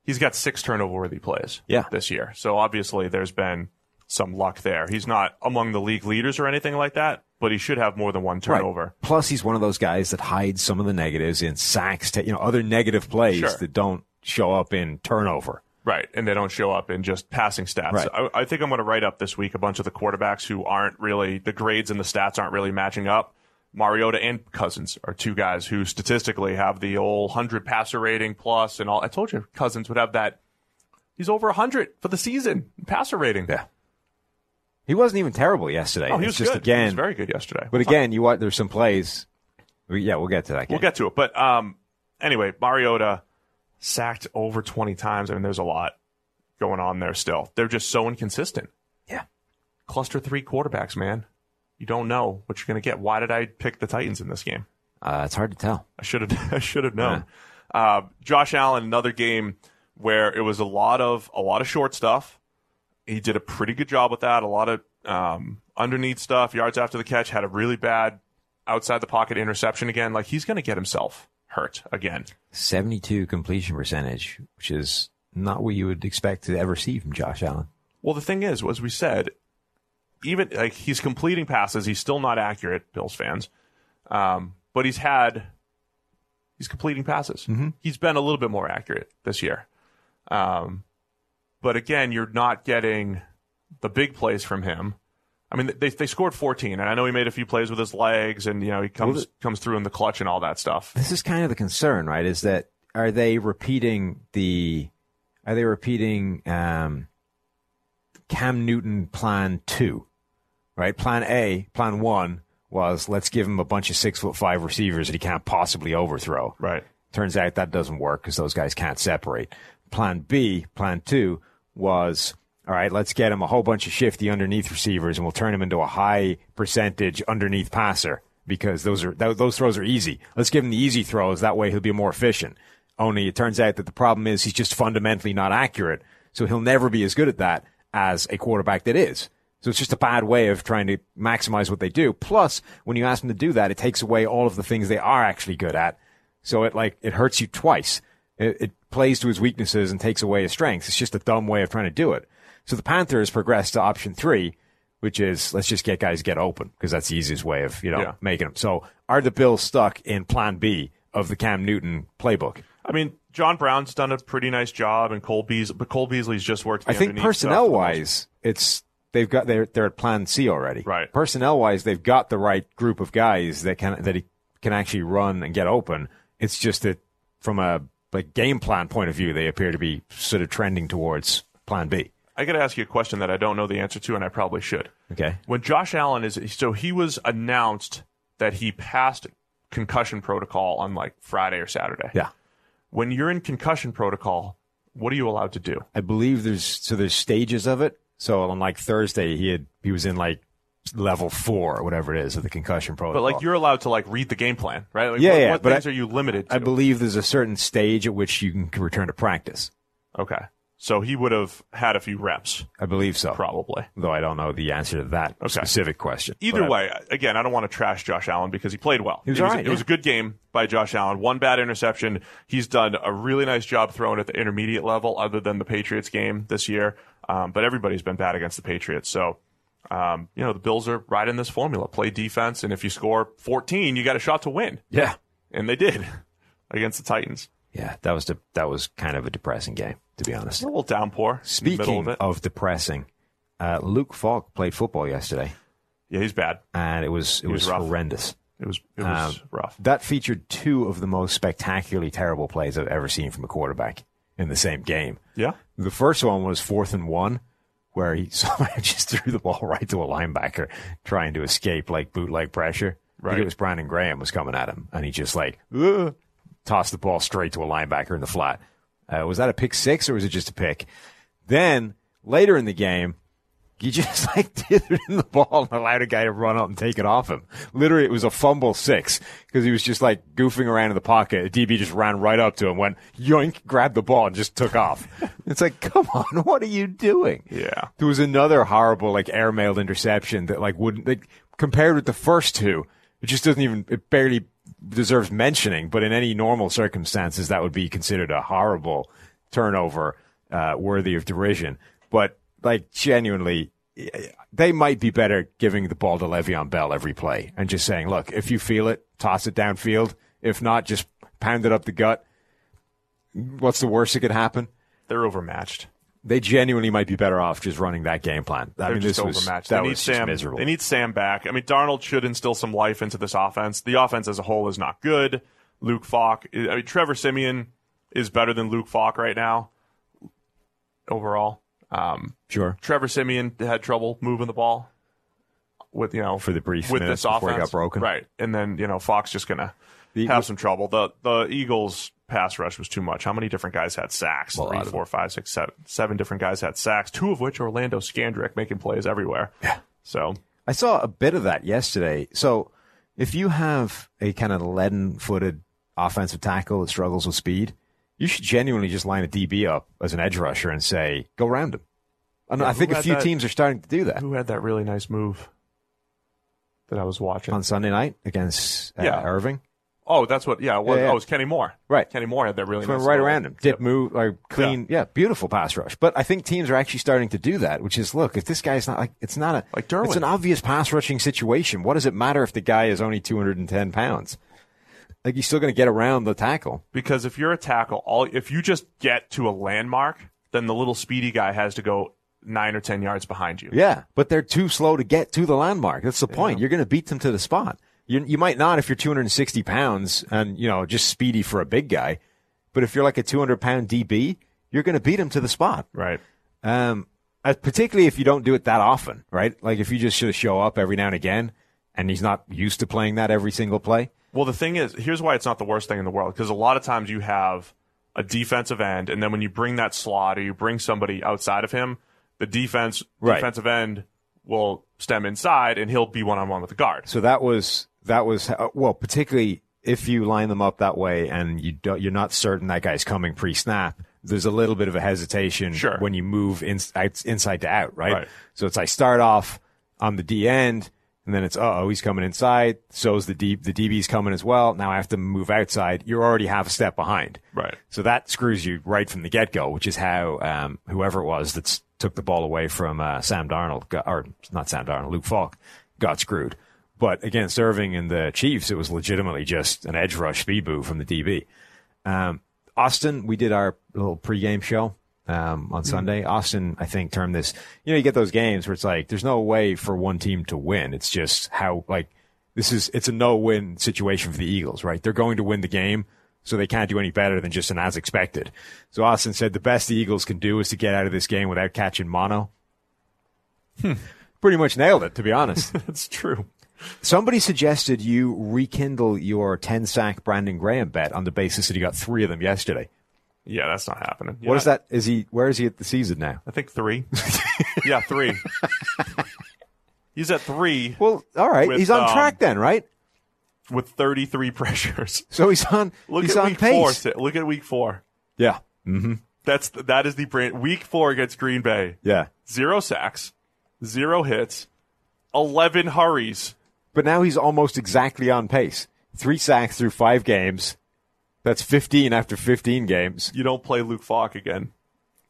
He's got six turnover-worthy plays. Yeah. this year. So obviously, there's been some luck there. He's not among the league leaders or anything like that, but he should have more than one turnover. Plus, he's one of those guys that hides some of the negatives in sacks, ta- you know, other negative plays Sure. that don't show up in turnover. Right, and they don't show up in just passing stats. Right. I, I think I'm going to write up this week a bunch of the quarterbacks who aren't really the grades and the stats aren't really matching up. Mariota and Cousins are two guys who statistically have the old hundred passer rating plus and all. I told you Cousins would have that. He's over hundred for the season passer rating. Yeah. He wasn't even terrible yesterday. Oh, he was just good. again, he was very good yesterday. but again, you what? There's some plays. Yeah, we'll get to that. Game. We'll get to it. But um, anyway, Mariota sacked over 20 times. I mean, there's a lot going on there still. They're just so inconsistent. Yeah. Cluster three quarterbacks, man. You don't know what you're going to get. Why did I pick the Titans in this game? Uh, it's hard to tell. I should have. I should have known. Uh, Josh Allen, another game where it was a lot of a lot of short stuff. He did a pretty good job with that. A lot of um, underneath stuff, yards after the catch. Had a really bad outside the pocket interception again. Like he's going to get himself hurt again. 72 completion percentage, which is not what you would expect to ever see from Josh Allen. Well, the thing is, as we said, even like he's completing passes, he's still not accurate, Bills fans. Um, but he's had he's completing passes. He's been a little bit more accurate this year. Um, but again, you're not getting the big plays from him. I mean, they they scored 14, and I know he made a few plays with his legs, and you know he comes comes through in the clutch and all that stuff. This is kind of the concern, right? Is that are they repeating the are they repeating um, Cam Newton plan two? Right? Plan A, plan one was let's give him a bunch of six foot five receivers that he can't possibly overthrow. Right. Turns out that doesn't work because those guys can't separate. Plan B, plan two was all right, let's get him a whole bunch of shifty underneath receivers and we'll turn him into a high percentage underneath passer because those are th- those throws are easy. Let's give him the easy throws that way he'll be more efficient. Only it turns out that the problem is he's just fundamentally not accurate, so he'll never be as good at that as a quarterback that is. So it's just a bad way of trying to maximize what they do. Plus, when you ask them to do that, it takes away all of the things they are actually good at. So it like it hurts you twice. It, it plays to his weaknesses and takes away his strengths. It's just a dumb way of trying to do it. So the Panthers progressed to option three, which is let's just get guys get open because that's the easiest way of you know Yeah. making them. So are the Bills stuck in Plan B of the Cam Newton playbook? I mean, John Brown's done a pretty nice job, and Cole Beasley, but Cole Beasley's just worked. the I think personnel wise, it's they've got they're they're at Plan C already. Right. Personnel wise, they've got the right group of guys that can that he can actually run and get open. It's just that from a like game plan point of view, they appear to be sort of trending towards Plan B. I got to ask you a question that I don't know the answer to, and I probably should. Okay. When Josh Allen is so he was announced that he passed concussion protocol on like Friday or Saturday. Yeah. When you're in concussion protocol, what are you allowed to do? I believe there's so there's stages of it. So on like Thursday, he had he was in like level four or whatever it is of the concussion protocol. But like you're allowed to like read the game plan, right? Like, Yeah, what, yeah, What but things I- are you limited to? I believe there's a certain stage at which you can return to practice. okay, so he would have had a few reps, I believe so. probably. Though I don't know the answer to that specific question. Either But I- way, again, I don't want to trash Josh Allen because he played well. He was it was, right, it was a good game by Josh Allen. One bad interception. He's done a really nice job throwing at the intermediate level, other than the Patriots game this year. Um, but everybody's been bad against the Patriots. So, um, you know, the Bills are riding this formula: play defense, and if you score 14, you got a shot to win, yeah, and they did against the Titans. Yeah, that was de- that was kind of a depressing game, to be honest. A little downpour. in the middle Speaking of it. of depressing, uh, Luke Falk played football yesterday, yeah, he's bad. and it was it was, was rough. horrendous. It was it was Um, rough. That featured two of the most spectacularly terrible plays I've ever seen from a quarterback in the same game. Yeah, The first one was fourth and one, where he somehow just threw the ball right to a linebacker trying to escape like bootleg pressure. I Right. think it was Brandon Graham was coming at him, and he just like "Ugh," tossed the ball straight to a linebacker in the flat. Uh, was that a pick six or was it just a pick? Then later in the game, he just like dithered in the ball and allowed a guy to run up and take it off him. Literally, it was a fumble six because he was just like goofing around in the pocket. A DB just ran right up to him, went yoink, grabbed the ball, and just took off. it's like, come on, what are you doing? Yeah. There was another horrible like airmailed interception that like wouldn't like compared with the first two, it just doesn't even it barely deserves mentioning. But in any normal circumstances, that would be considered a horrible turnover, uh, worthy of derision. But like genuinely, they might be better giving the ball to Le'Veon Bell every play and just saying, look, if you feel it, toss it downfield. If not, just pound it up the gut. What's the worst that could happen? they're overmatched. They genuinely might be better off just running that game plan. I They're mean, this was that they was just Sam. miserable. They need Sam back. I mean, Darnold should instill some life into this offense. The offense as a whole is not good. Luke Falk. I mean, Trevor Siemian is better than Luke Falk right now. Overall, um, sure. Trevor Siemian had trouble moving the ball with you know For the brief with this offense, got broken. right? And then you know Falk just gonna The- have some trouble. The the Eagles pass rush was too much. How many different guys had sacks? Lot Three, four, five, six, seven. Seven different guys had sacks. Two of which Orlando Scandrick making plays everywhere. Yeah. So I saw a bit of that yesterday. So if you have a kind of leaden-footed offensive tackle that struggles with speed, you should genuinely just line a DB up as an edge rusher and say, "Go round him." And I think a few that- teams are starting to do that who had that really nice move that I was watching? on Sunday night against uh, Yeah. Erving. Oh, that's what. Yeah, it was, Yeah, yeah. oh, it was Kenny Moore. Right. Kenny Moore had that really nice right around him, dip Yep. move, like clean, yeah. beautiful pass rush. But I think teams are actually starting to do that, which is look, if this guy's not like, it's not a, Like Derwin. it's an obvious pass rushing situation. What does it matter if the guy is only 210 pounds? Like he's still going to get around the tackle. because if you're a tackle, all if you just get to a landmark, then the little speedy guy has to go nine or ten yards behind you. Yeah, but they're too slow to get to the landmark. That's the point. You're going to beat them to the spot. You, you might not if you're 260 pounds and you know just speedy for a big guy, but if you're like a 200 pound DB, you're going to beat him to the spot. Right. Um, particularly if you don't do it that often, right? Like if you just show up every now and again, and he's not used to playing that every single play. Well, the thing is, here's why it's not the worst thing in the world. Because a lot of times you have a defensive end, and then when you bring that slot or you bring somebody outside of him, the defense Right. defensive end will stem inside, and he'll be one on one with the guard. So that was that was uh, well, particularly if you line them up that way and you don't, you're not certain that guy's coming pre-snap. There's a little bit of a hesitation Sure. when you move in, inside to out, right? Right. So it's I start off on the D end, and and then it's oh he's coming inside. So's the D, the DB's coming as well. Now I have to move outside. You're already half a step behind. Right. So that screws you right from the get go, which is how um, whoever it was that took the ball away from uh, Sam Darnold, got, or not Sam Darnold, Luke Falk, got screwed. But again, serving in the Chiefs, it was legitimately just an edge rush speed from the DB. Um, Austin, we did our little pregame show um, on Sunday. Austin, I think, termed this. You know, you get those games where it's like there's no way for one team to win. It's just how like this is. It's a no-win situation for the Eagles, right? They're going to win the game, so they can't do any better than just an as expected. So Austin said the best the Eagles can do is to get out of this game without catching mono. Pretty much nailed it, to be honest. That's true. Somebody suggested you rekindle your 10 sack Brandon Graham bet on the basis that he got three of them yesterday. Yeah, that's not happening. What is that? Is he, where is he at the season now? I think three. yeah, three. He's at three Well, all right. With, he's on um, track then, right? with 33 pressures. So he's on, Look he's at on week pace. four. Look at week four. Yeah. That's that is the brand. Week four against Green Bay. Yeah. Zero sacks, zero hits, 11 hurries. But now he's almost exactly on pace. Three sacks through five games. That's 15 after 15 games. You don't play Luke Falk again.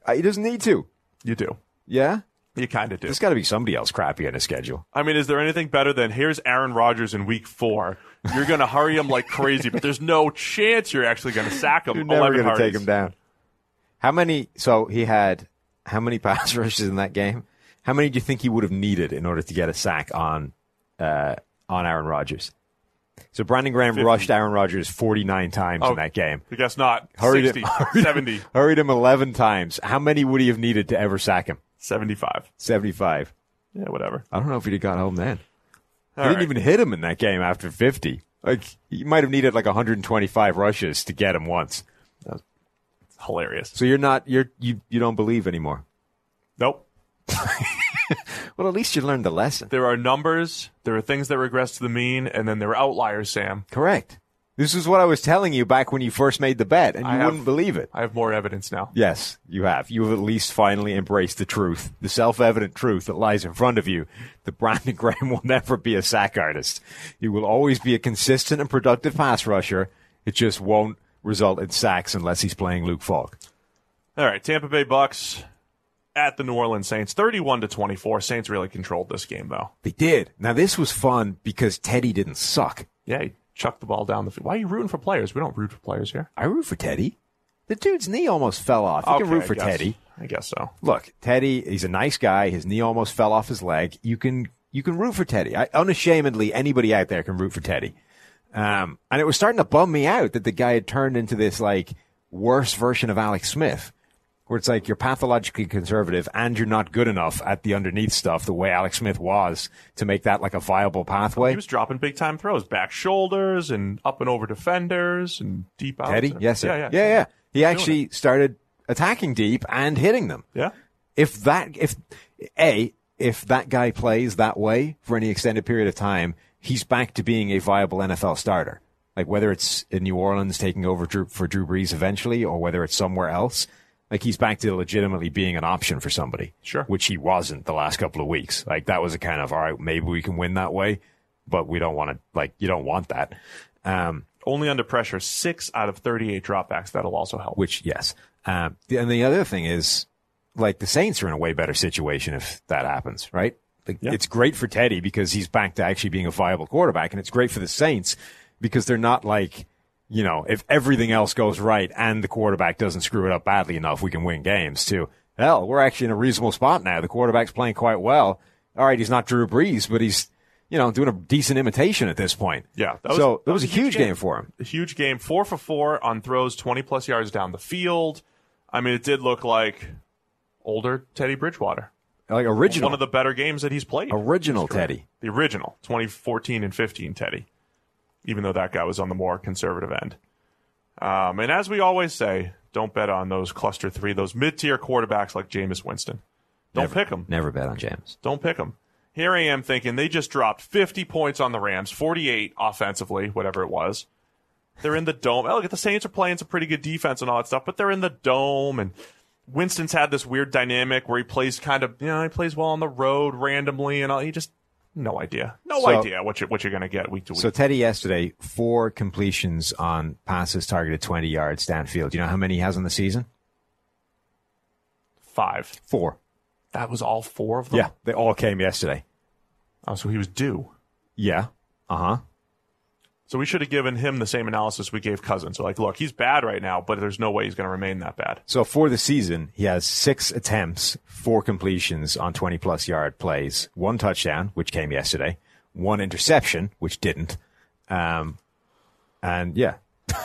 Uh, he doesn't need to. You do. Yeah. You kind of do. There's got to be somebody else crappy on his schedule. I mean, is there anything better than here's Aaron Rodgers in week four? You're going to hurry him like crazy, but there's no chance you're actually going to sack him. You're never going to take him down. How many? So he had how many pass rushes in that game? How many do you think he would have needed in order to get a sack on uh, on Aaron Rodgers? So Brandon Graham 50. rushed Aaron Rodgers 49 times Oh. in that game. I guess not. Hurried 60, him, hurried, 70, him, hurried him 11 times. How many would he have needed to ever sack him? 75. 75. Yeah, whatever. I don't know if he'd have got home then. All he didn't even hit him in that game after 50. Like he might have needed like 125 rushes to get him once. Hilarious. So you're not you're you you don't believe anymore. Nope. Well, at least you learned the lesson. There are numbers, there are things that regress to the mean, and then there are outliers, Sam. Correct. This is what I was telling you back when you first made the bet, and you have- wouldn't believe it. I have more evidence now. Yes, you have. You have at least finally embraced the truth, the self-evident truth that lies in front of you. That Brandon Graham will never be a sack artist. He will always be a consistent and productive pass rusher. It just won't result in sacks unless he's playing Luke Falk. All right, Tampa Bay Bucks at the New Orleans Saints, 31 to 24. Saints really controlled this game though. They did. Now this was fun because Teddy didn't suck. Yeah, he chucked the ball down the field. Why are you rooting for players? We don't root for players here. I root for Teddy. The dude's knee almost fell off. You can root for guess- Teddy. I guess so. look, Teddy, he's a nice guy. His knee almost fell off his leg. You can you can root for Teddy. I, unashamedly, anybody out there can root for Teddy. Um, and it was starting to bum me out that the guy had turned into this like worse version of Alex Smith, where it's like you're pathologically conservative and you're not good enough at the underneath stuff the way Alex Smith was to make that like a viable pathway. He was dropping big time throws, back shoulders and up and over defenders and deep out. Teddy, yes, sir. Yeah, yeah, yeah, yeah. He actually started attacking deep and hitting them. Yeah. if that if a if that guy plays that way for any extended period of time, he's back to being a viable NFL starter. Like whether it's in New Orleans taking over Drew, for Drew Brees eventually, or whether it's somewhere else, like he's back to legitimately being an option for somebody. Sure. which he wasn't the last couple of weeks. Like that was a kind of all right, maybe we can win that way, but we don't want to. Like you don't want that. Um, Only under pressure, six out of 38 dropbacks. That'll also help. which yes. Um, and the other thing is, like the Saints are in a way better situation if that happens, right? Like, Yeah. It's great for Teddy because he's back to actually being a viable quarterback, and it's great for the Saints because they're not like, you know, if everything else goes right and the quarterback doesn't screw it up badly enough, we can win games too. Hell, we're actually in a reasonable spot now. The quarterback's playing quite well. All right, he's not Drew Brees, but he's, you know, doing a decent imitation at this point. Yeah, that was- so that that was a huge game for him. A huge game, four for four on throws, 20 plus yards down the field. I mean, it did look like older Teddy Bridgewater. Like original, One of the better games that he's played. original Teddy. the original 2014 and 15 Teddy, even though that guy was on the more conservative end. Um, and as we always say, don't bet on those cluster three, those mid tier quarterbacks like Jameis Winston. Don't Never- pick them. Never bet on James. Don't pick them. Here I am thinking they just dropped 50 points on the Rams, 48 offensively, whatever it was. They're in the dome. Oh, look at the Saints are playing some pretty good defense and all that stuff, but they're in the dome. And Winston's had this weird dynamic where he plays kind of, you know, he plays well on the road randomly, and all. He just No idea. No So- idea what you're what you're going to get week to week. So Teddy yesterday, four completions on passes targeted 20 yards downfield. You know how many he has on the season? Five. Four. That was all four of them. Yeah, they all came yesterday. Oh, so he was due. Yeah. Uh huh. So we should have given him the same analysis we gave Cousins. So like, look, he's bad right now, but there's no way he's going to remain that bad. So for the season, he has six attempts, four completions on 20 plus yard plays, one touchdown, which came yesterday, one interception, which didn't. Um, and yeah.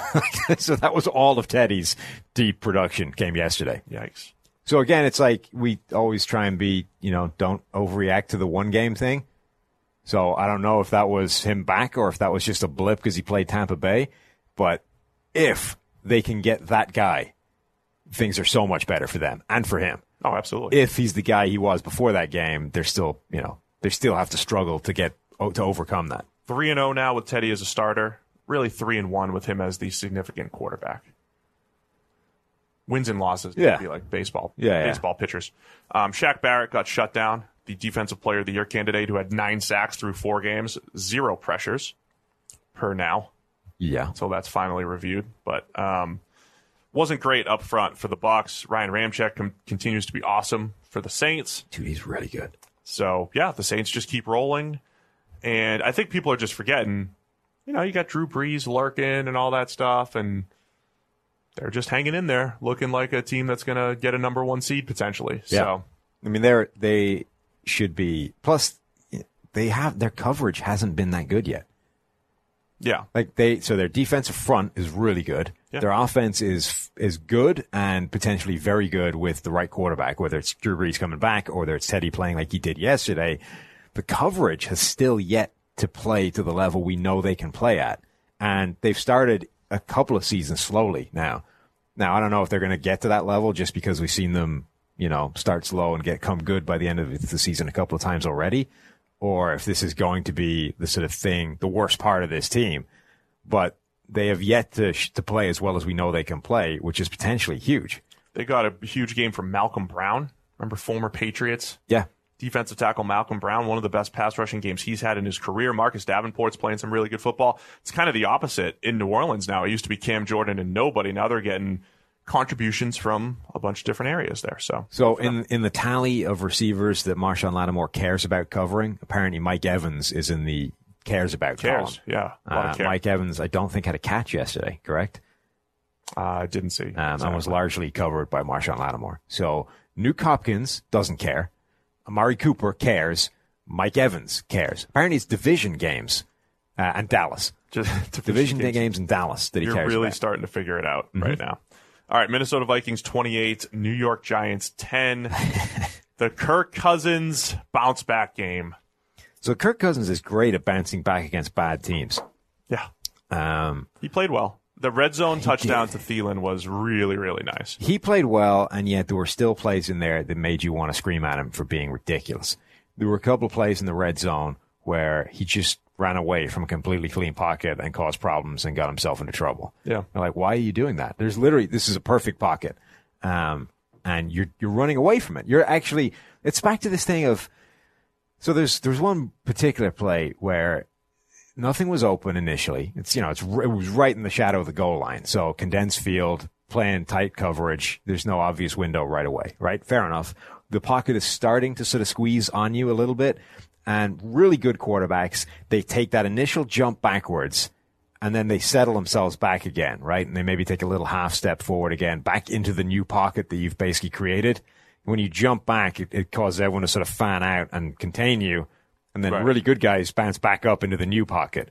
so that was all of Teddy's deep production came yesterday. Yikes. So again, it's like we always try and be, you know, don't overreact to the one game thing. So I don't know if that was him back or if that was just a blip because he played Tampa Bay. But if they can get that guy, things are so much better for them and for him. Oh, absolutely. If he's the guy he was before that game, they're still, you know, they still have to struggle to get to overcome that. three and zero now with Teddy as a starter. Really three and one with him as the significant quarterback. Wins and losses Yeah. be like baseball. Yeah, yeah. baseball pitchers. Um, Shaq Barrett got shut down. The defensive player of the year candidate who had nine sacks through four games, zero pressures per now. Yeah. So that's finally reviewed, but um, wasn't great up front for the Bucks. Ryan Ramczyk com- continues to be awesome for the Saints. Dude, he's really good. So yeah, the Saints just keep rolling, and I think people are just forgetting. You know, you got Drew Brees lurking and all that stuff, and they're just hanging in there, looking like a team that's going to get a number one seed potentially. Yeah. So I mean, they're, they should be, plus they have, their coverage hasn't been that good yet. yeah, Like they, so their defensive front is really good. Yeah. Their offense is is good and potentially very good with the right quarterback, whether it's Drew Brees coming back or whether it's Teddy playing like he did yesterday. The coverage has still yet to play to the level we know they can play at, and they've started a couple of seasons slowly now. Now I don't know if they're going to get to that level just because we've seen them, you know, start slow and get come good by the end of the season a couple of times already, or if this is going to be the sort of thing, the worst part of this team but they have yet to sh- to play as well as we know they can play, which is potentially huge. they got a huge game from Malcom Brown. Remember former Patriots Yeah, defensive tackle Malcom Brown, one of the best pass rushing games he's had in his career. Marcus Davenport's playing some really good football. It's kind of the opposite in New Orleans now. It used to be Cam Jordan and nobody. Now they're getting contributions from a bunch of different areas there. So So in in the tally of receivers that Marshon Lattimore cares about covering, apparently Mike Evans is in the cares about cares. column. Yeah. Uh, care. Mike Evans, I don't think had a catch yesterday. Correct. uh, I didn't see. Um, and was largely covered by Marshon Lattimore. So Nuke Hopkins doesn't care. Amari Cooper cares. Mike Evans cares. Apparently it's division games uh, and Dallas. Just Division day games in Dallas that he You're cares really about. Mm-hmm. starting to figure it out right now. All right, Minnesota Vikings 28, New York Giants 10. the Kirk Cousins bounce back game. So Kirk Cousins is great at bouncing back against bad teams. Yeah. Um, He played well. The red zone touchdown to Thielen was really, really nice. he played well, and yet there were still plays in there that made you want to scream at him for being ridiculous. There were a couple of plays in the red zone where he just ran away from a completely clean pocket and caused problems and got himself into trouble. Yeah. You're like, why are you doing that? There's literally this is a perfect pocket, um, and you're you're running away from it. You're actually it's back to this thing of so there's there's one particular play where nothing was open initially. It's you know it's it was right in the shadow of the goal line, so condensed field, playing tight coverage. There's no obvious window right away, right? Fair enough. The pocket is starting to sort of squeeze on you a little bit, and really good quarterbacks they take that initial jump backwards. And then they settle themselves back again, right? And they maybe take a little half step forward again, back into the new pocket that you've basically created. When you jump back, it, it causes everyone to sort of fan out and contain you. And then Right. really good guys bounce back up into the new pocket.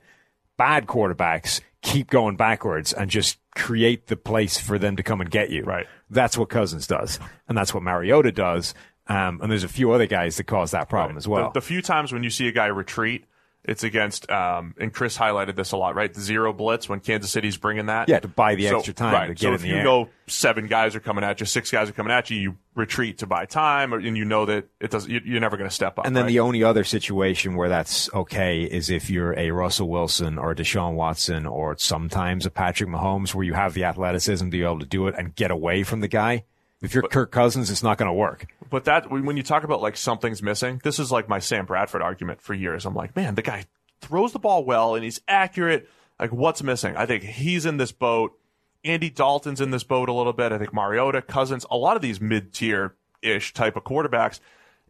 Bad quarterbacks keep going backwards and just create the place for them to come and get you. Right. That's what Cousins does. And that's what Mariota does. Um, and there's a few other guys that cause that problem as well. The, the few times when you see a guy retreat, it's against, um, and Chris highlighted this a lot, right? The zero blitz when Kansas City's bringing that. Yeah, to buy the So- extra time right. to get so in if you air. know seven guys are coming at you, six guys are coming at you, you retreat to buy time, or, and you know that it does. You, you're never going to step up. And then right? the only other situation where that's okay is if you're a Russell Wilson or a Deshaun Watson or sometimes a Patrick Mahomes where you have the athleticism to be able to do it and get away from the guy. If you're Kirk Cousins, it's not going to work. But that when you talk about like something's missing, this is like my Sam Bradford argument for years. I'm like, man, the guy throws the ball well and he's accurate. Like, what's missing? I think he's in this boat. Andy Dalton's in this boat a little bit. I think Mariota, Cousins, a lot of these mid tier ish type of quarterbacks,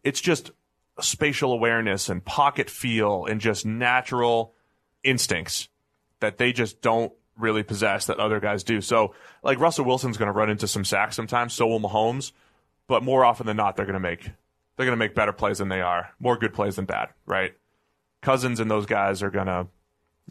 it's just spatial awareness and pocket feel and just natural instincts that they just don't really possess that other guys do. So, like Russell Wilson's going to run into some sacks sometimes. So will Mahomes, but more often than not, they're going to make they're going to make better plays than they are, more good plays than bad, right? Cousins and those guys are going to,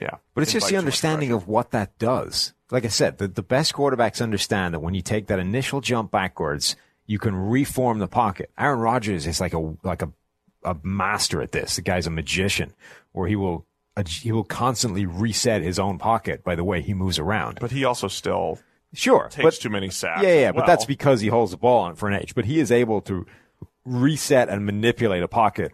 yeah. But it's just the understanding of what that does. Like I said, the, the best quarterbacks understand that when you take that initial jump backwards, you can reform the pocket. Aaron Rodgers is like a like a a master at this. The guy's a magician, where he will he will constantly reset his own pocket by the way he moves around. But he also still sure takes but, too many sacks. Yeah, yeah, well. but that's because he holds the ball on for an age. But he is able to reset and manipulate a pocket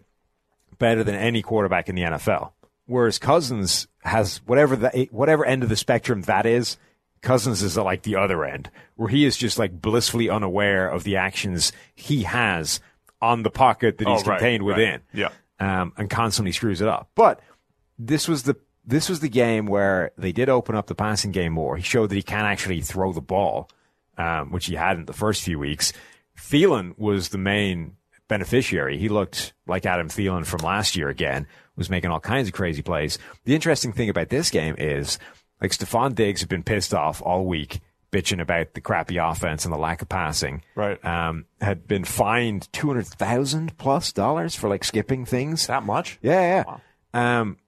better than any quarterback in the NFL. Whereas Cousins has whatever the whatever end of the spectrum that is. Cousins is like the other end, where he is just like blissfully unaware of the actions he has on the pocket that he's oh, right, contained right. within. Yeah, um, and constantly screws it up. But this was the this was the game where they did open up the passing game more. He showed that he can actually throw the ball, um, which he hadn't the first few weeks. Thielen was the main beneficiary. He looked like Adam Thielen from last year again, was making all kinds of crazy plays. The interesting thing about this game is like Stefon Diggs had been pissed off all week, bitching about the crappy offense and the lack of passing. Right. Um, had been fined two hundred thousand plus dollars for like skipping things. that much. Yeah, yeah. Wow. Um,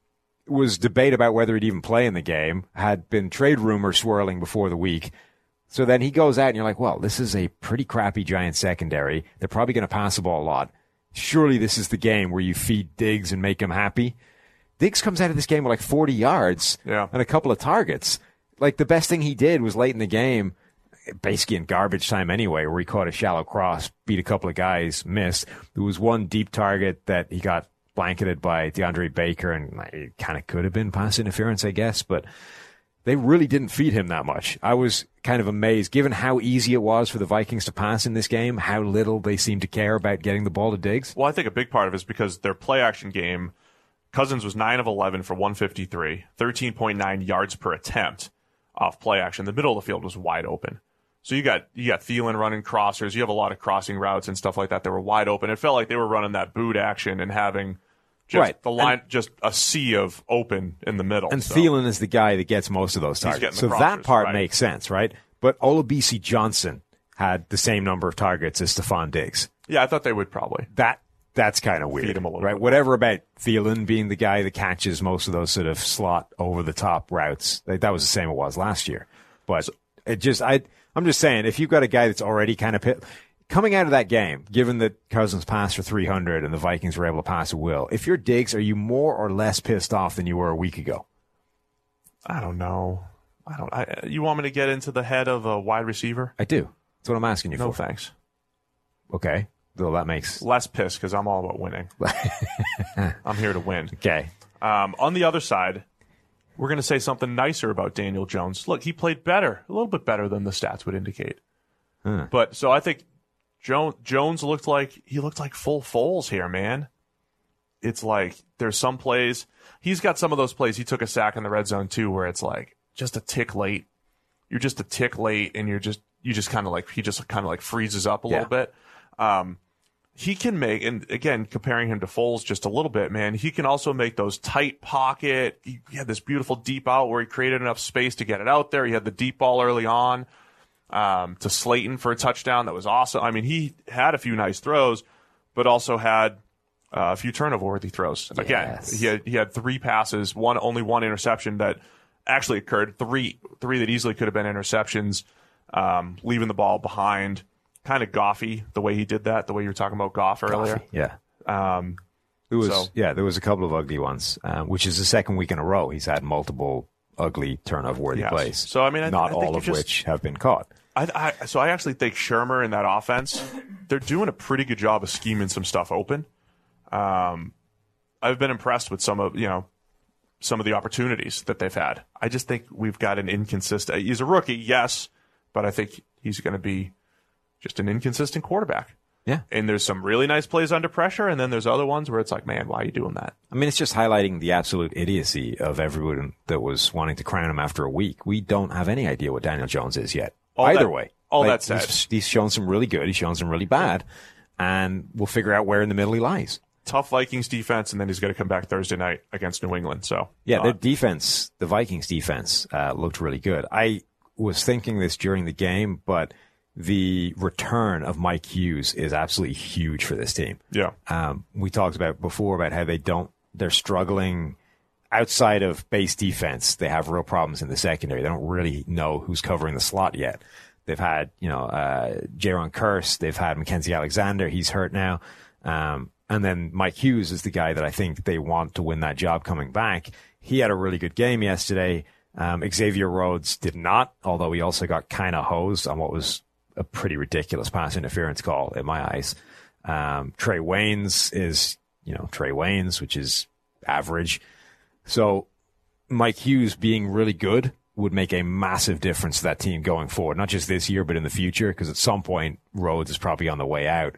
was debate about whether he'd even play in the game. Had been trade rumors swirling before the week. So then he goes out and you're like, well, this is a pretty crappy giant secondary. They're probably going to pass the ball a lot. Surely this is the game where you feed Diggs and make him happy. Diggs comes out of this game with like 40 yards Yeah. and a couple of targets. Like the best thing he did was late in the game, basically in garbage time anyway, where he caught a shallow cross, beat a couple of guys, missed. There was one deep target that he got blanketed by DeAndre Baker, and it kind of could have been pass interference, I guess, but they really didn't feed him that much. I was kind of amazed, given how easy it was for the Vikings to pass in this game, how little they seemed to care about getting the ball to Diggs. Well, I think a big part of it is because their play action game, Cousins was 9 of 11 for 153, 13.9 yards per attempt off play action. The middle of the field was wide open. So you got you got Thielen running crossers. You have a lot of crossing routes and stuff like that that were wide open. It felt like they were running that boot action and having just Right. the line just a sea of open in the middle. And So- Thielen is the guy that gets most of those targets. So that part right. makes sense, right? But Olabisi Johnson had the same number of targets as Stefon Diggs. Yeah, I thought they would probably. That that's kind of weird, him a little right? bit. Whatever about Thielen being the guy that catches most of those sort of slot over the top routes, like, that was the same it was last year. But it just, I, I'm just saying, if you've got a guy that's already kind of pit, coming out of that game, given that Cousins passed for 300 and the Vikings were able to pass a will, if you're Diggs, are you more or less pissed off than you were a week ago? I don't know. I don't. I, you want me to get into the head of a wide receiver? I do. That's what I'm asking you No for. thanks. Okay. Well, that makes Less pissed because I'm all about winning. I'm here to win. okay. Um, on the other side, we're going to say something nicer about Daniel Jones. Look, he played better, a little bit better than the stats would indicate. But so I think jo- Jones looked like he looked like full Foles here, man. It's like there's some plays. He's got some of those plays. He took a sack in the red zone too, where it's like just a tick late. You're just a tick late, and you're just you just kind of like he just kind of like freezes up a Yeah. little bit. Um, he can make, and again, comparing him to Foles just a little bit, man, he can also make those tight pocket. He, had this beautiful deep out where he created enough space to get it out there. He had the deep ball early on um, to Slayton for a touchdown. That was awesome. I mean, he had a few nice throws, but also had uh, a few turnover worthy throws. Again, Yes. he had he had three passes, one only one interception that actually occurred. Three three that easily could have been interceptions, um, leaving the ball behind. Kind of goffy the way he did that. The way you were talking about Goff earlier. Yeah. Um, There was So- yeah, there was a couple of ugly ones, um, which is the second week in a row he's had multiple ugly turnover worthy Yes. plays. So, I mean, I- not I think all of just- which have been caught. I, I so I actually think Shurmur and that offense, they're doing a pretty good job of scheming some stuff open. Um, I've been impressed with some of you know some of the opportunities that they've had. I just think we've got an inconsistent. He's a rookie, yes, but I think he's going to be just an inconsistent quarterback. Yeah. And there's some really nice plays under pressure, and then there's other ones where it's like, man, why are you doing that? I mean, it's just highlighting the absolute idiocy of everyone that was wanting to crown him after a week. We don't have any idea what Daniel Jones is yet. All Either that- way. all Like, that said. he's, he's shown some really good. He's shown some really bad. And we'll figure out where in the middle he lies. Tough Vikings defense, and then he's going to come back Thursday night against New England. So Yeah, uh, their defense, the Vikings defense, uh, looked really good. I was thinking this during the game, but the return of Mike Hughes is absolutely huge for this team. yeah, Um, we talked about before about how they don't, they're struggling outside of base defense. They have real problems in the secondary. They don't really know who's covering the slot yet. They've had, you know, uh, Jayron Kearse. They've had Mackensie Alexander. He's hurt now. Um, and then Mike Hughes is the guy that I think they want to win that job coming back. He had a really good game yesterday. Um, Xavier Rhodes did not, although he also got kind of hosed on what was a pretty ridiculous pass interference call in my eyes. Um, Trae Waynes is, you know, Trae Waynes, which is average. So Mike Hughes being really good would make a massive difference to that team going forward, not just this year, but in the future, because at some point Rhodes is probably on the way out.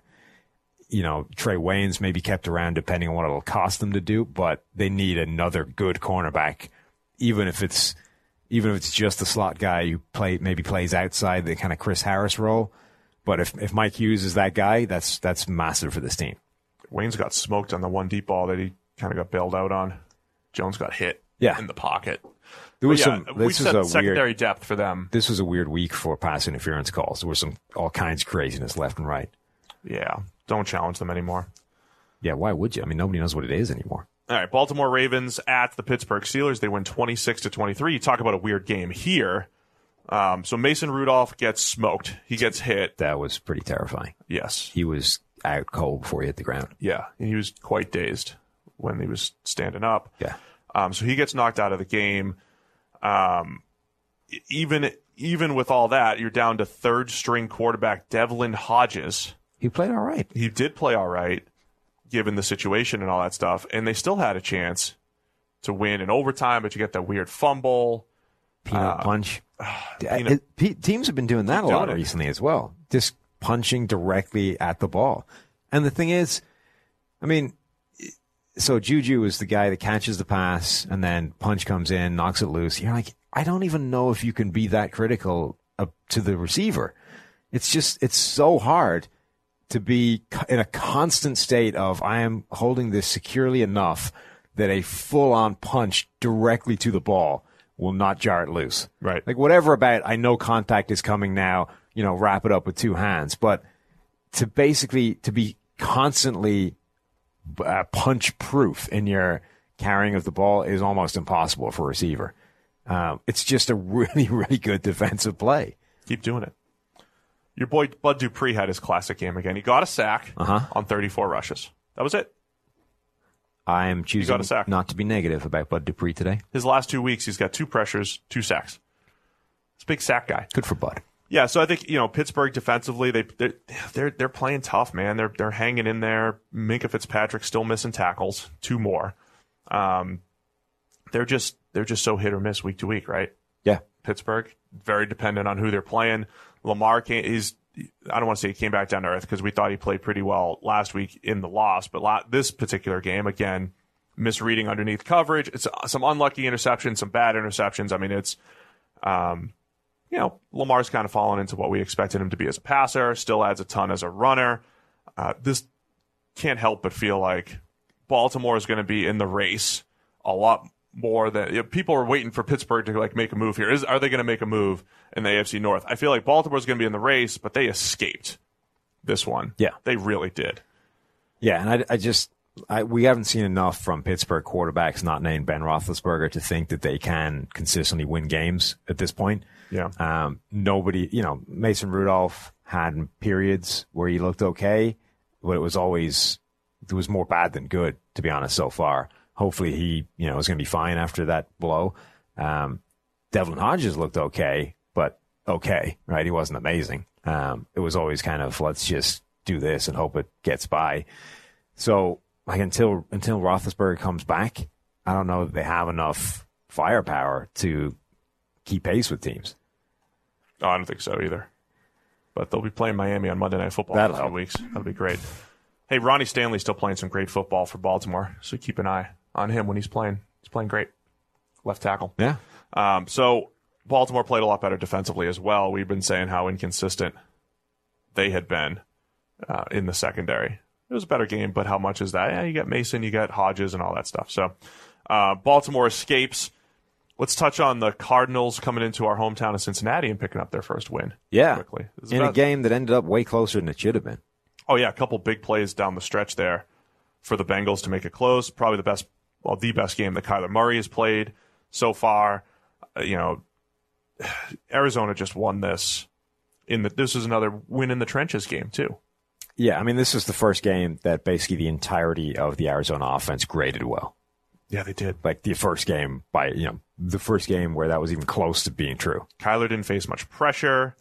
You know, Trae Waynes may be kept around depending on what it'll cost them to do, but they need another good cornerback, even if it's even if it's just a slot guy who play maybe plays outside the kind of Chris Harris role. But if, if Mike Hughes is that guy, that's that's massive for this team. Wayne's got smoked on the one deep ball that he kind of got bailed out on. Jones got hit Yeah. in the pocket. There was yeah, some. we This was said a secondary weird. depth for them. This was a weird week for pass interference calls. There was some all kinds of craziness left and right. Yeah, don't challenge them anymore. Yeah, why would you? I mean, nobody knows what it is anymore. All right, Baltimore Ravens at the Pittsburgh Steelers. They win 26 to 23. You talk about a weird game here. Um, so Mason Rudolph gets smoked. He gets hit. That was pretty terrifying. Yes. He was out cold before he hit the ground. Yeah. And he was quite dazed when he was standing up. Yeah. Um, so he gets knocked out of the game. Um, even even with all that, you're down to third string quarterback Devlin Hodges. He played all right. He did play all right, given the situation and all that stuff, and they still had a chance to win in overtime. But you get that weird fumble. Peanut punch. peanut- It- teams have been doing that a lot it. recently as well. Just punching directly at the ball. And the thing is, I mean, so Juju is the guy that catches the pass and then punch comes in, knocks it loose. You're like, I don't even know if you can be that critical uh, to the receiver. It's just, it's so hard to be in a constant state of I am holding this securely enough that a full on punch directly to the ball will not jar it loose. Right. Like whatever about I know contact is coming now, you know, wrap it up with two hands, but to basically to be constantly uh, punch proof in your carrying of the ball is almost impossible for a receiver. Um, it's just a really, really good defensive play. Keep doing it. Your boy Bud Dupree had his classic game again. He got a sack Uh-huh. on 34 rushes. That was it. I am choosing a sack. not to be negative about Bud Dupree today. His last two weeks, he's got two pressures, two sacks. It's a big sack guy. Good for Bud. Yeah, so I think you know Pittsburgh defensively they they're they're, they're playing tough, man. They're they're hanging in there. Minkah Fitzpatrick still missing tackles, two more. Um, they're just they're just so hit or miss week to week, right? Yeah. Pittsburgh very dependent on who they're playing. Lamar can't. He's I don't want to say he came back down to earth because we thought he played pretty well last week in the loss, but la- this particular game again misreading underneath coverage. It's uh, some unlucky interceptions, some bad interceptions. I mean, it's um, you know, Lamar's kind of fallen into what we expected him to be as a passer, still adds a ton as a runner. Uh, this can't help but feel like Baltimore is going to be in the race a lot more than you know, people are waiting for Pittsburgh to like make a move here. Is are they going to make a move in the AFC North? I feel like Baltimore's going to be in the race, but they escaped this one. Yeah. they really did. Yeah, and I, I just I, we haven't seen enough from Pittsburgh quarterbacks not named Ben Roethlisberger to think that they can consistently win games at this point. Yeah. Um, nobody, you know, Mason Rudolph had periods where he looked okay, but it was always it was more bad than good, to be honest. So far, hopefully he, you know, is going to be fine after that blow. Um, Devlin Hodges looked okay, but okay, right? He wasn't amazing. Um, it was always kind of let's just do this and hope it gets by. So like until until Roethlisberger comes back, I don't know that they have enough firepower to keep pace with teams. Oh, I don't think so either. but they'll be playing Miami on Monday Night Football That'll in a few help. weeks. That'll be great. Hey, Ronnie Stanley's still playing some great football for Baltimore, so keep an eye on him when he's playing. He's playing great. Left tackle. Yeah. Um, so Baltimore played a lot better defensively as well. We've been saying how inconsistent they had been uh, in the secondary. It was a better game, but how much is that? Yeah, you got Mason, you got Hodges, and all that stuff. So uh, Baltimore escapes. Let's touch on the Cardinals coming into our hometown of Cincinnati and picking up their first win. Yeah. quickly. In a game that ended up way closer than it should have been. Oh yeah, a couple big plays down the stretch there for the Bengals to make it close. Probably the best, well, the best game that Kyler Murray has played so far. Uh, you know, Arizona just won this. In the this is another win in the trenches game too. Yeah, I mean, this is the first game that basically the entirety of the Arizona offense graded well. Yeah, they did. Like the first game by, you know, the first game where that was even close to being true. Kyler didn't face much pressure.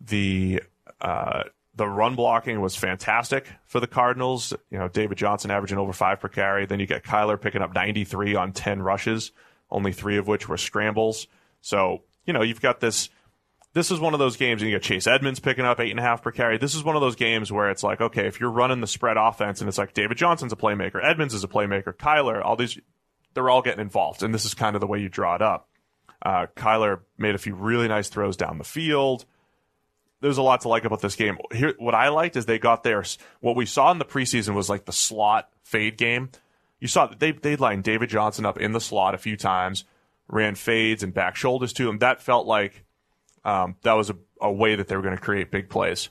The uh, the run blocking was fantastic for the Cardinals. You know, David Johnson averaging over five per carry. Then you get Kyler picking up 93 on 10 rushes, only three of which were scrambles. So you know, you've got this. This is one of those games, and you get Chase Edmonds picking up eight and a half per carry. This is one of those games where it's like, okay, if you're running the spread offense, and it's like David Johnson's a playmaker, Edmonds is a playmaker, Kyler, all these, they're all getting involved, and this is kind of the way you draw it up. Uh, Kyler made a few really nice throws down the field. There's a lot to like about this game. Here, what I liked is they got their what we saw in the preseason was like the slot fade game. You saw that they they lined David Johnson up in the slot a few times, ran fades and back shoulders to him. That felt like um, that was a, a way that they were going to create big plays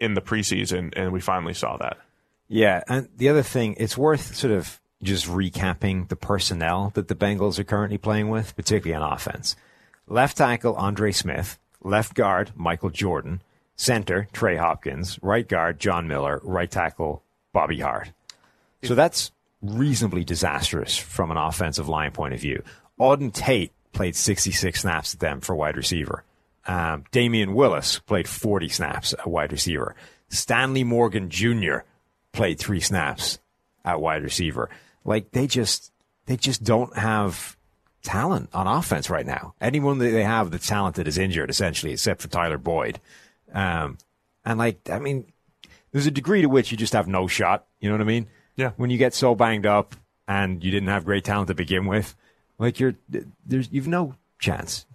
in the preseason, and we finally saw that. Yeah, and the other thing, it's worth sort of just recapping the personnel that the Bengals are currently playing with, particularly on offense. Left tackle Andre Smith, left guard Michael Jordan, center Trey Hopkins, right guard John Miller, right tackle Bobby Hart. So that's reasonably disastrous from an offensive line point of view. Auden Tate played 66 snaps at them for wide receiver. Um, Damion Willis played 40 snaps at wide receiver. Stanley Morgan Jr. played three snaps at wide receiver. Like they just they just don't have talent on offense right now. Anyone that they have that's talented is injured essentially, except for Tyler Boyd. Um, and like I mean, there's a degree to which you just have no shot. You know what I mean? Yeah. When you get so banged up and you didn't have great talent to begin with, like you're there's you've no chance.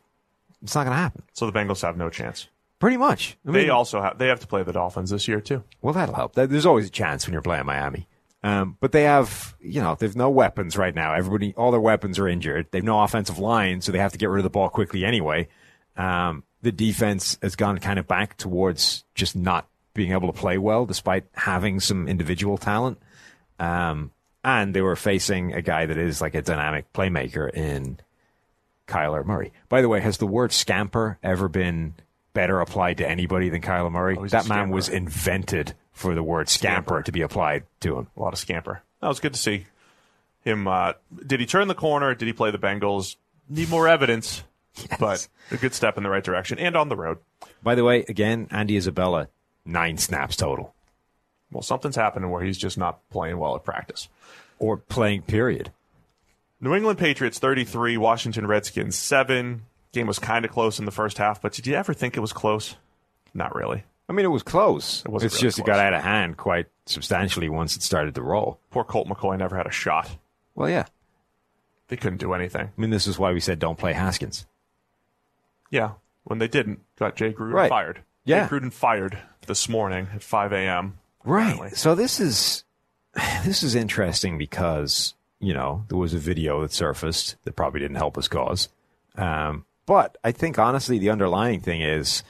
It's not going to happen. So the Bengals have no chance. Pretty much. I They also have they have to play the Dolphins this year too. well, that'll help. There's always a chance when you're playing Miami. Um, but they have, you know, they've no weapons right now. Everybody, all their weapons are injured. They've no offensive line, so they have to get rid of the ball quickly anyway. Um, the defense has gone kind of back towards just not being able to play well, despite having some individual talent. Um, and they were facing a guy that is like a dynamic playmaker in Kyler Murray. By the way, has the word scamper ever been better applied to anybody than Kyler Murray? Oh, that man scamper. was invented for the word scamper, Scamper. to be applied to him. A lot of scamper. That was good to see him. Uh, did he turn the corner? Did he play the Bengals? Need more evidence, but a good step in the right direction and on the road. By the way, again, Andy Isabella, nine snaps total. Well, something's happening where he's just not playing well at practice. Or playing period. New England Patriots 33, Washington Redskins 7. Game was kind of close in the first half, but did you ever think it was close? Not really. I mean, it was close. It wasn't it's really just it got out of hand quite substantially once it started to roll. Poor Colt McCoy never had a shot. Well, yeah. They couldn't do anything. I mean, this is why we said don't play Haskins. Yeah, when they didn't, got Jay Gruden Right. fired. Yeah. Jay Gruden fired this morning at 5 a.m. Right. apparently. So this is this is interesting because you know there was a video that surfaced that probably didn't help us cause. Um, but I think honestly, the underlying thing is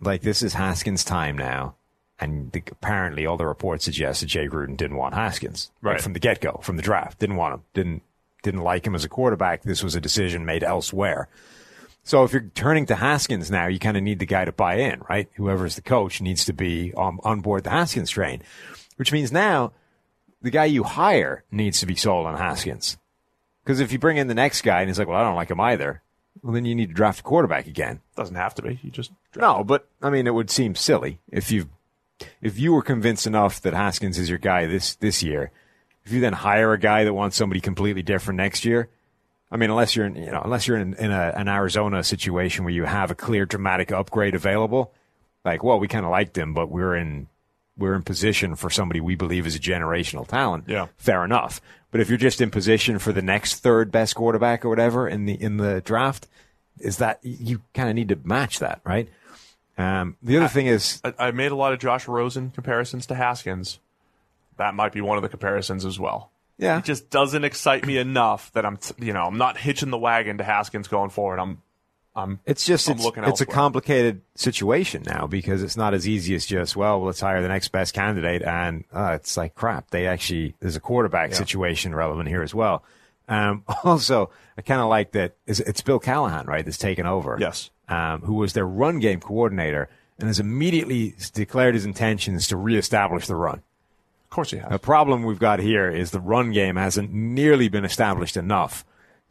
like this is Haskins' time now, and the, apparently all the reports suggest that Jay Gruden didn't want Haskins like, from the get go, from the draft. Didn't want him. Didn't didn't like him as a quarterback. This was a decision made elsewhere. So if you're turning to Haskins now, you kind of need the guy to buy in, right? Whoever's the coach needs to be on, on board the Haskins train, which means now the guy you hire needs to be sold on Haskins. Because if you bring in the next guy and he's like, well, I don't like him either, well, then you need to draft a quarterback again. Doesn't have to be. You just No, but I mean, it would seem silly if you if you were convinced enough that Haskins is your guy this this year. If you then hire a guy that wants somebody completely different next year, I mean, unless you're in, you know, unless you're in, in a, an Arizona situation where you have a clear dramatic upgrade available, Like, well, we kind of liked him, but we're in we're in position for somebody we believe is a generational talent. Yeah. fair enough. But if you're just in position for the next third best quarterback or whatever in the in the draft, is that you kind of need to match that, right? Um, the other thing is, I, I made a lot of Josh Rosen comparisons to Haskins. That might be one of the comparisons as well. yeah, It just doesn't excite me enough that I'm, t- you know, I'm not hitching the wagon to Haskins going forward. I'm, I'm. It's just I'm it's, looking it's a complicated situation now because it's not as easy as just well let's hire the next best candidate and uh, it's like crap they actually there's a quarterback situation relevant here as well. Um, also, I kind of like that it's, it's Bill Callahan right that's taken over. Yes. um, who was their run game coordinator and has immediately declared his intentions to reestablish the run. Of course he has. The problem we've got here is the run game hasn't nearly been established enough.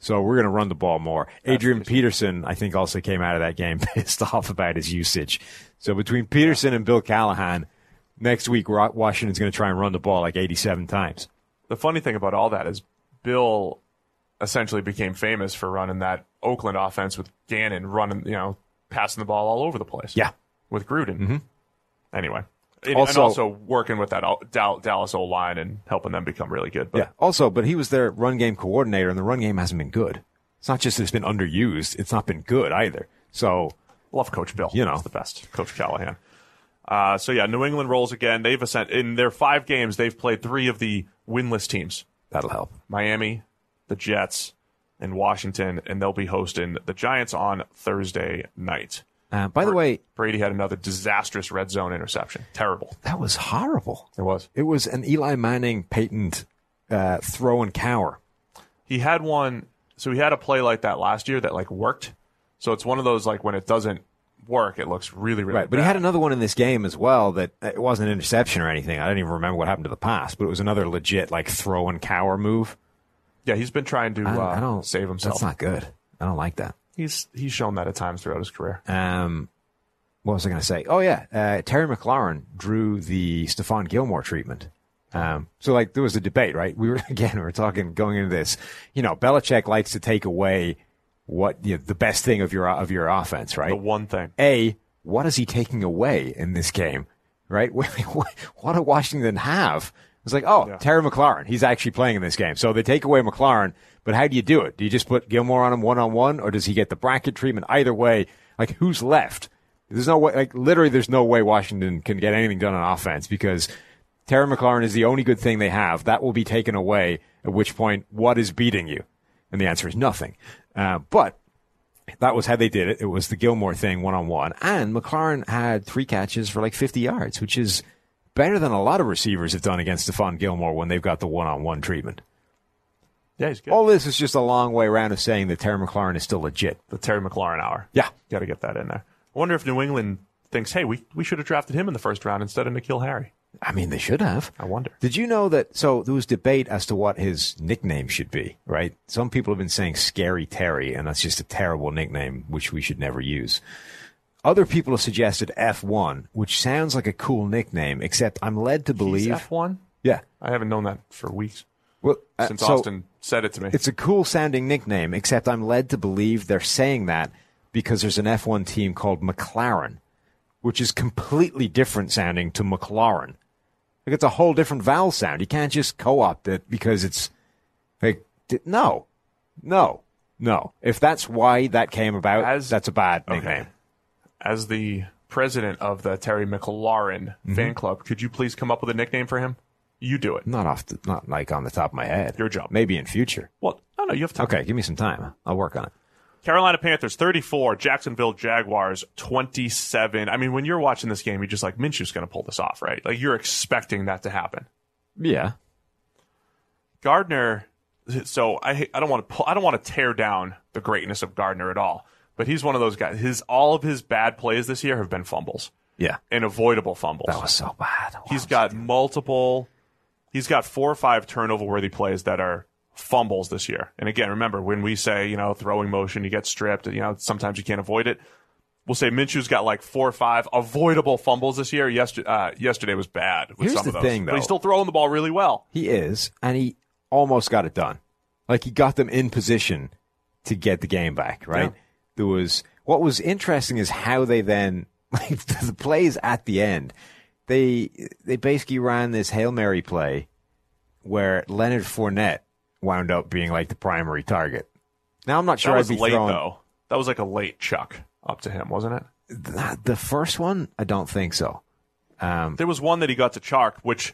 So we're going to run the ball more. Adrian Peterson, I think, also came out of that game pissed off about his usage. So between Peterson and Bill Callahan, next week Washington's going to try and run the ball like 87 times. the funny thing about all that is Bill essentially became famous for running that Oakland offense with Gannon running, you know, passing the ball all over the place. Yeah. With Gruden. Mm-hmm. Anyway. And Also- and also working with that Dallas O line and helping them become really good. But Yeah. Also, but he was their run game coordinator, and the run game hasn't been good. It's not just it's been underused; it's not been good either. So Love Coach Bill. You know. He's the best, Coach Callahan. Uh, so yeah, New England rolls again. They've ascent in their five games. They've played three of the winless teams: that'll help. Miami, the Jets, and Washington, and they'll be hosting the Giants on Thursday night. Uh, by the way, Brady had another disastrous red zone interception. Terrible. that was horrible. It was. It was an Eli Manning patent uh, throw and cower. He had one. So he had a play like that last year that like worked. So it's one of those like when it doesn't work, it looks really really Right, but he had another one in this game as well that it wasn't an interception or anything. I don't even remember what happened to the pass, but it was another legit like throw and cower move. Yeah, he's been trying to I, uh, I don't save himself. That's not good. I don't like that. He's he's shown that at times throughout his career. Um, what was I going to say? Oh yeah, uh, Terry McLaurin drew the Stephon Gilmore treatment. Um, so like there was a debate, right? We were again, we were talking going into this. You know, Belichick likes to take away what you know, the best thing of your of your offense, right? The one thing. A, what is he taking away in this game? Right? What, what did Washington have? It's like, oh, Yeah. Terry McLaurin. He's actually playing in this game. So they take away McLaurin, but how do you do it? Do you just put Gilmore on him one on one, or does he get the bracket treatment? Either way, like who's left? There's no way, like literally, there's no way Washington can get anything done on offense because Terry McLaurin is the only good thing they have. That will be taken away. At which point, what is beating you? And the answer is nothing. Uh, but that was how they did it. It was the Gilmore thing one on one. And McLaurin had three catches for like 50 yards, which is better than a lot of receivers have done against Stephon Gilmore when they've got the one on one treatment. Yeah, he's good. All this is just a long way around of saying that Terry McLaurin is still legit. the Terry McLaurin hour. Yeah. Got to get that in there. I wonder if New England thinks, hey, we, we should have drafted him in the first round instead of N'Keal Harry. I mean, they should have. I wonder. Did you know that? So there was debate as to what his nickname should be, right? Some people have been saying Scary Terry, and that's just a terrible nickname, which we should never use. Other people have suggested F1, which sounds like a cool nickname, except I'm led to He's believe. F1? yeah. I haven't known that for weeks Well, uh, since so Austin said it to me. It's a cool sounding nickname, except I'm led to believe they're saying that because there's an F1 team called McLaren, which is completely different sounding to McLaurin. Like it's a whole different vowel sound. You can't just co-opt it because it's like no, no, no. If that's why that came about, As- that's a bad nickname. As the president of the Terry McLaurin Mm-hmm. fan club, could you please come up with a nickname for him? You do it. Not off, the, not like on the top of my head. Your job. Maybe in future. Well, no, no, you have time. Okay, give me some time. I'll work on it. Carolina Panthers 34, Jacksonville Jaguars 27. I mean, when you're watching this game, you're just like, Minshew's going to pull this off, right? Like, you're expecting that to happen. Yeah. Gardner, so I I don't want to pull, I don't want to tear down the greatness of Gardner at all, but he's one of those guys. His all of his bad plays this year have been fumbles Yeah. and avoidable fumbles. That was so bad. he's got multiple. He's got four or five turnover worthy plays that are fumbles this year. And again, remember when we say you know throwing motion, you get stripped. You know sometimes you can't avoid it. We'll say Minshew's got like four or five avoidable fumbles this year. Yesterday, uh, yesterday was bad. With Here's some the of those. thing, but he's still throwing the ball really well. He is, and he almost got it done. Like he got them in position to get the game back, right? Yeah. There was what was interesting is how they then like the plays at the end, they they basically ran this hail mary play where Leonard Fournette wound up being like the primary target. Now I'm not sure that was I'd be late throwing though. That was like a late chuck up to him, wasn't it? the, the first one. I don't think so. Um, There was one that he got to Chark, which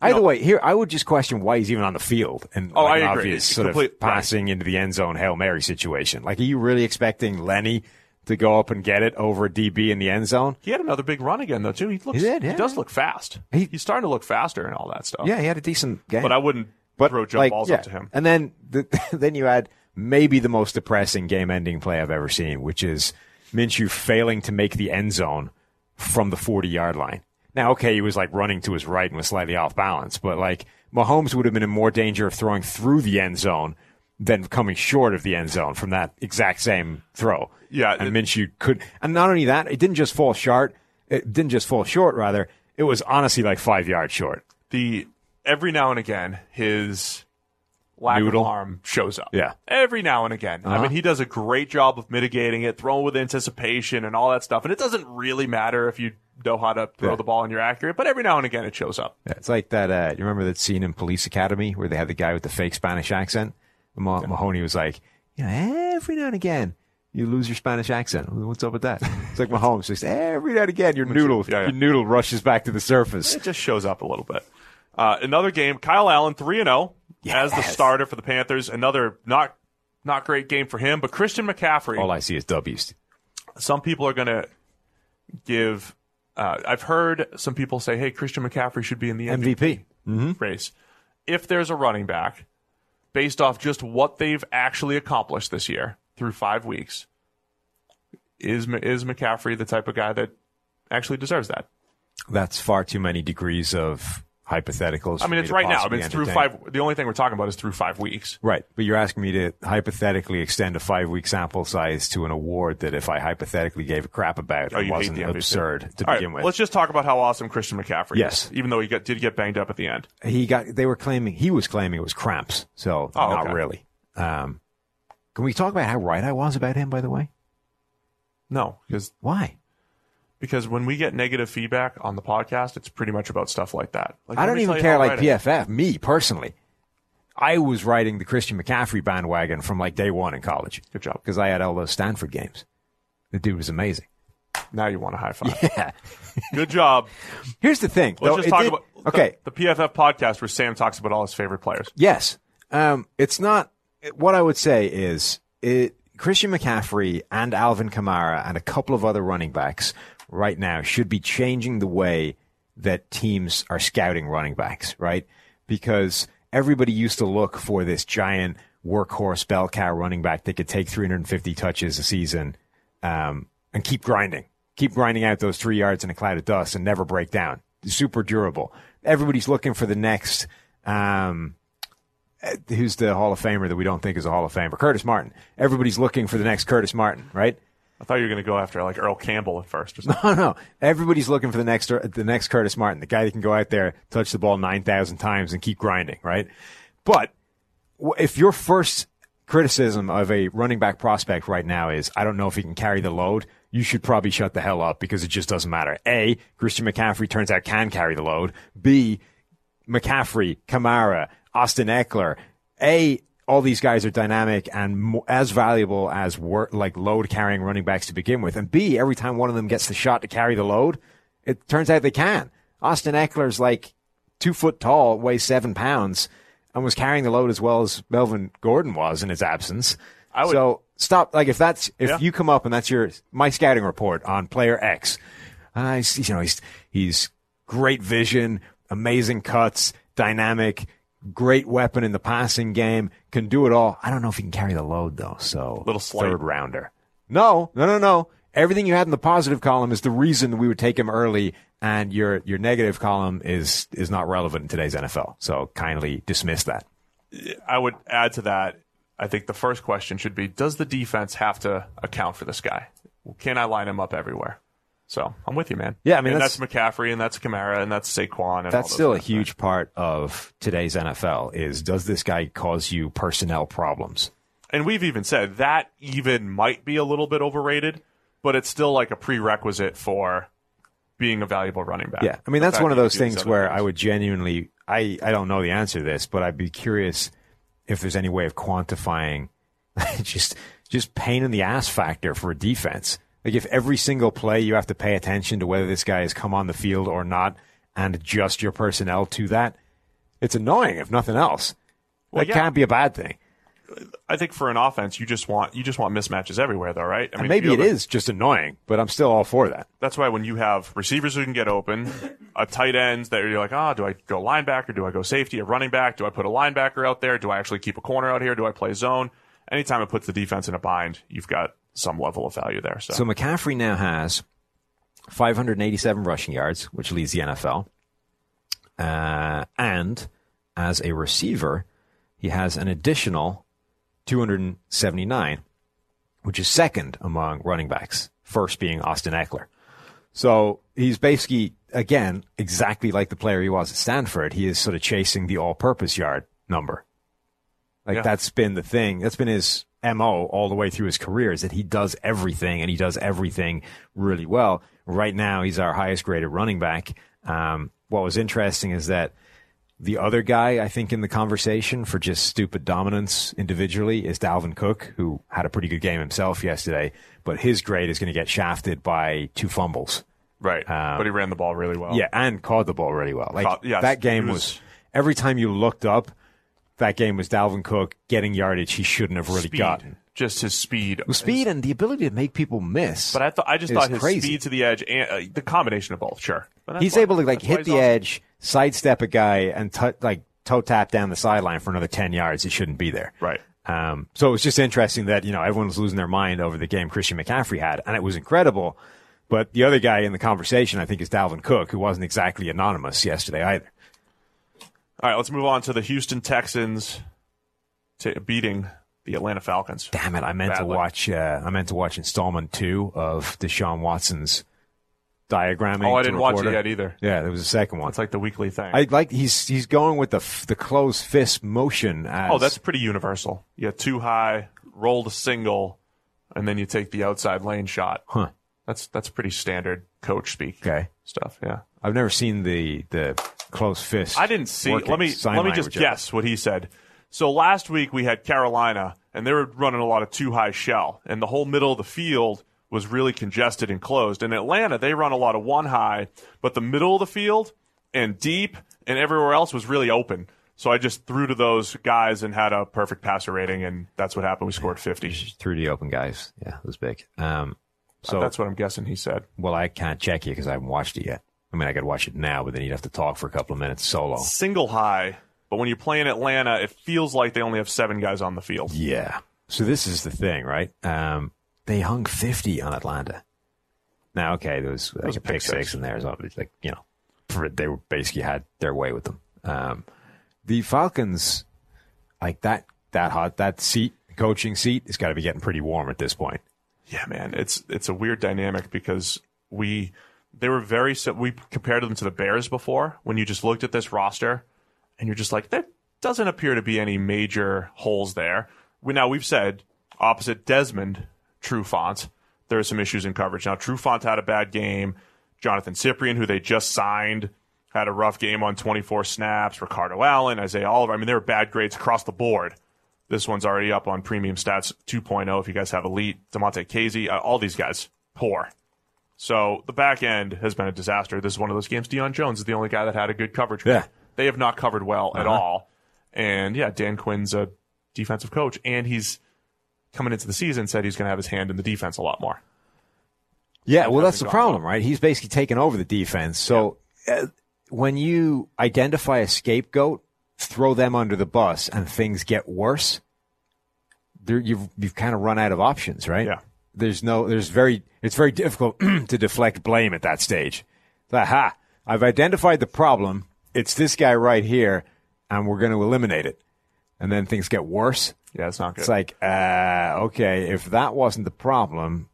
Either know- way, here I would just question why he's even on the field and Oh, like, I an agree. obvious It's sort complete- of passing into the end zone hail mary situation. Like, are you really expecting Lenny to go up and get it over DB in the end zone? he had another big run again though too. He looks He did, yeah. does look fast. He- He's starting to look faster and all that stuff. Yeah, he had a decent game, But I wouldn't But, throw jump like, balls yeah. up to him. And then the, then you add maybe the most depressing game-ending play I've ever seen, which is Minshew failing to make the end zone from the 40-yard line. Now, okay, he was like running to his right and was slightly off balance, but like Mahomes would have been in more danger of throwing through the end zone than coming short of the end zone from that exact same throw. Yeah, and it- Minshew could, and not only that, it didn't just fall short. It didn't just fall short, rather. It was honestly like five yards short. The every now and again his lack Noodle. of arm shows up. Yeah. Every now and again. I Uh-huh. mean, he does a great job of mitigating it, throwing with anticipation and all that stuff. And it doesn't really matter if you know how to throw Yeah. the ball and you're accurate, but every now and again it shows up. Yeah, it's like that. Uh, you remember that scene in Police Academy where they had the guy with the fake Spanish accent? Ma- Mahoney was like, you know, every now and again you lose your Spanish accent. What's up with that? It's like Mahomes just every now and again your noodle, yeah, yeah. your noodle rushes back to the surface. It just shows up a little bit. Uh, another game, Kyle Allen three and zero as the starter for the Panthers. Another not not great game for him, but Christian McCaffrey. All I see is W's. some people are going to give. Uh, I've heard some people say, "Hey, Christian McCaffrey should be in the MVP, MVP. race." If there's a running back, based off just what they've actually accomplished this year through five weeks, is is McCaffrey the type of guy that actually deserves that? That's far too many degrees of hypotheticals. I mean, it's right now. I mean, it's through five. The only thing we're talking about is through five weeks. Right, but you're asking me to hypothetically extend a five week sample size to an award that if I hypothetically gave a crap about, Oh, it wasn't absurd to All right, begin with. let's just talk about how awesome Christian McCaffrey Yes. is. Even though he got, did get banged up at the end. he got they were claiming he was claiming it was cramps so Oh, not okay. really um can we talk about how right i was about him by the way No, because why because when we get negative feedback on the podcast, it's pretty much about stuff like that. Like, i don't even care like right I am. pff me personally i was riding the christian mccaffrey bandwagon from like day one in college Good job. because i had all those stanford games the dude was amazing Now you want a high five. yeah Good job. here's the thing Let's though, just talk did- about okay the, the PFF podcast where Sam talks about all his favorite players. Yes. Um, it's not what I would say is it, Christian McCaffrey and Alvin Kamara and a couple of other running backs right now should be changing the way that teams are scouting running backs, right? Because everybody used to look for this giant workhorse bell cow running back that could take 350 touches a season um, and keep grinding, keep grinding out those three yards in a cloud of dust and never break down. Super durable. Everybody's looking for the next. Um, who's the Hall of Famer that we don't think is a Hall of Famer? Curtis Martin. Everybody's looking for the next Curtis Martin, right? I thought you were going to go after like Earl Campbell at first. Or something. No, no. Everybody's looking for the next the next Curtis Martin, the guy that can go out there, touch the ball nine thousand times, and keep grinding, right? But if your first criticism of a running back prospect right now is, I don't know if he can carry the load, you should probably shut the hell up because it just doesn't matter. A, Christian McCaffrey turns out can carry the load. B, McCaffrey, Kamara, Austin Ekeler, A, all these guys are dynamic and as valuable as like load carrying running backs to begin with. And B, every time one of them gets the shot to carry the load, it turns out they can. Austin Ekeler's like two foot tall, weighs seven pounds, and was carrying the load as well as Melvin Gordon was in his absence. Would- so stop. Like if that's if Yeah. you come up and that's your my scouting report on player X, uh, he's, you know he's he's great vision, amazing cuts, dynamic, great weapon in the passing game, can do it all. I don't know if he can carry the load though. So Little slight. third rounder. No, no, no, no. Everything you had in the positive column is the reason we would take him early, and your your negative column is is not relevant in today's NFL. So kindly dismiss that. I would add to that. I think the first question should be: Does the defense have to account for this guy? Can I line him up everywhere? So I'm with you, man. Yeah, I mean, and that's- that's, McCaffrey, and that's Kamara, and that's Saquon, and all That's still a huge part of today's NFL. Is does this guy cause you personnel problems? And we've even said that even might be a little bit overrated but it's still like a prerequisite for being a valuable running back. Yeah, I mean The that's one of those things where things. I would genuinely, I I don't know the answer to this, but I'd be curious if there's any way of quantifying just just pain in the ass factor for a defense. Like if every single play you have to pay attention to whether this guy has come on the field or not, and adjust your personnel to that, it's annoying if nothing else. Well, that yeah. can't be a bad thing. I think for an offense, you just want you just want mismatches everywhere, though, right? I And maybe it a- is just annoying, but I'm still all for that. That's why when you have receivers who can get open, a tight ends that you're like, ah, do I go linebacker? Do I go safety? A running back? Do I put a linebacker out there? Do I actually keep a corner out here? Do I play zone? Anytime it puts the defense in a bind, you've got some level of value there. So, So McCaffrey now has 587 rushing yards, which leads the NFL. Uh, and as a receiver, he has an additional 279, which is second among running backs, first being Austin Ekeler. So he's basically, again, exactly like the player he was at Stanford. He is sort of chasing the all purpose yard number. Like Yeah. that's been the thing. That's been his MO all the way through his career is that he does everything and he does everything really well. Right now, he's our highest graded running back. Um, what was interesting is that the other guy, I think, in the conversation for just stupid dominance individually is Dalvin Cook, who had a pretty good game himself yesterday, but his grade is going to get shafted by two fumbles. right. but he ran the ball really well. Yeah, and caught the ball really well. Like Caught- yes, that game was, was- every time you looked up, that game was Dalvin Cook getting yardage he shouldn't have really speed, gotten. just his speed. Well, speed and the ability to make people miss. But I thought I just thought his crazy. speed to the edge and uh, the combination of both. Sure, But he's why- able to like hit the awesome. edge, sidestep a guy, and t- like toe tap down the sideline for another ten yards. He shouldn't be there. Right. Um, so it was just interesting that you know everyone was losing their mind over the game Christian McCaffrey had, and it was incredible. But the other guy in the conversation, I think, is Dalvin Cook, who wasn't exactly anonymous yesterday either. All right, let's move on to the Houston Texans t- beating the Atlanta Falcons. Damn it! I meant Badly. to watch. Uh, I meant to watch installment two of Deshaun Watson's diagramming. Oh, I didn't watch it yet either. Yeah, there was a second one. It's like the weekly thing. I like he's he's going with the f- the closed fist motion. As, oh, that's pretty universal. Yeah, too high, roll to single, and then you take the outside lane shot. huh. That's that's pretty standard coach speak Okay. stuff. Yeah. I've never seen the the closed fist. I didn't see. Let me let me just language of it. guess what he said. So last week we had Carolina, and they were running a lot of two high shell, and the whole middle of the field was really congested and closed. In Atlanta, they run a lot of one high, but the middle of the field and deep and everywhere else was really open. So I just threw to those guys and had a perfect passer rating, and that's what happened. We scored fifty. through the open guys. Yeah, it was big. Um, so that's what I'm guessing he said. well, I can't check you because I haven't watched it yet. I mean, I could watch it now, but then you'd have to talk for a couple of minutes solo. Single high, but when you play in Atlanta, it feels like they only have seven guys on the field. Yeah. So this is the thing, right? Um, they hung 50 on Atlanta. Now, okay, there was like was a pick pick six six. in there. So it's like, you know, they were basically had their way with them. Um, the Falcons, like that, that hot, that seat, coaching seat, has got to be getting pretty warm at this point. Yeah, man, it's it's a weird dynamic because we they were very we compared them to the Bears before when you just looked at this roster and you're just like there doesn't appear to be any major holes there. We now we've said opposite Desmond Trufant there are some issues in coverage. Now Trufant had a bad game. Johnathan Cyprien, who they just signed, had a rough game on 24 snaps. Ricardo Allen, Isaiah Oliver. I mean, there were bad grades across the board. This one's already up on Premium Stats 2.0. If you guys have Elite, Damontae Kazee, uh, all these guys poor. So the back end has been a disaster. This is one of those games. Deion Jones is the only guy that had a good coverage. Yeah. they have not covered well at Uh-huh. all. And yeah, Dan Quinn's a defensive coach, and he's coming into the season said he's going to have his hand in the defense a lot more. Yeah, well, that's the problem, right? He's basically taken over the defense. So uh, when you identify a scapegoat, throw them under the bus, and things get worse, there, you've you've kind of run out of options, right? Yeah. There's no, there's very, it's very difficult to deflect blame at that stage. Aha! I've identified the problem. It's this guy right here, and we're going to eliminate it. And then things get worse. Yeah, it's not good. It's like, uh, okay, if that wasn't the problem,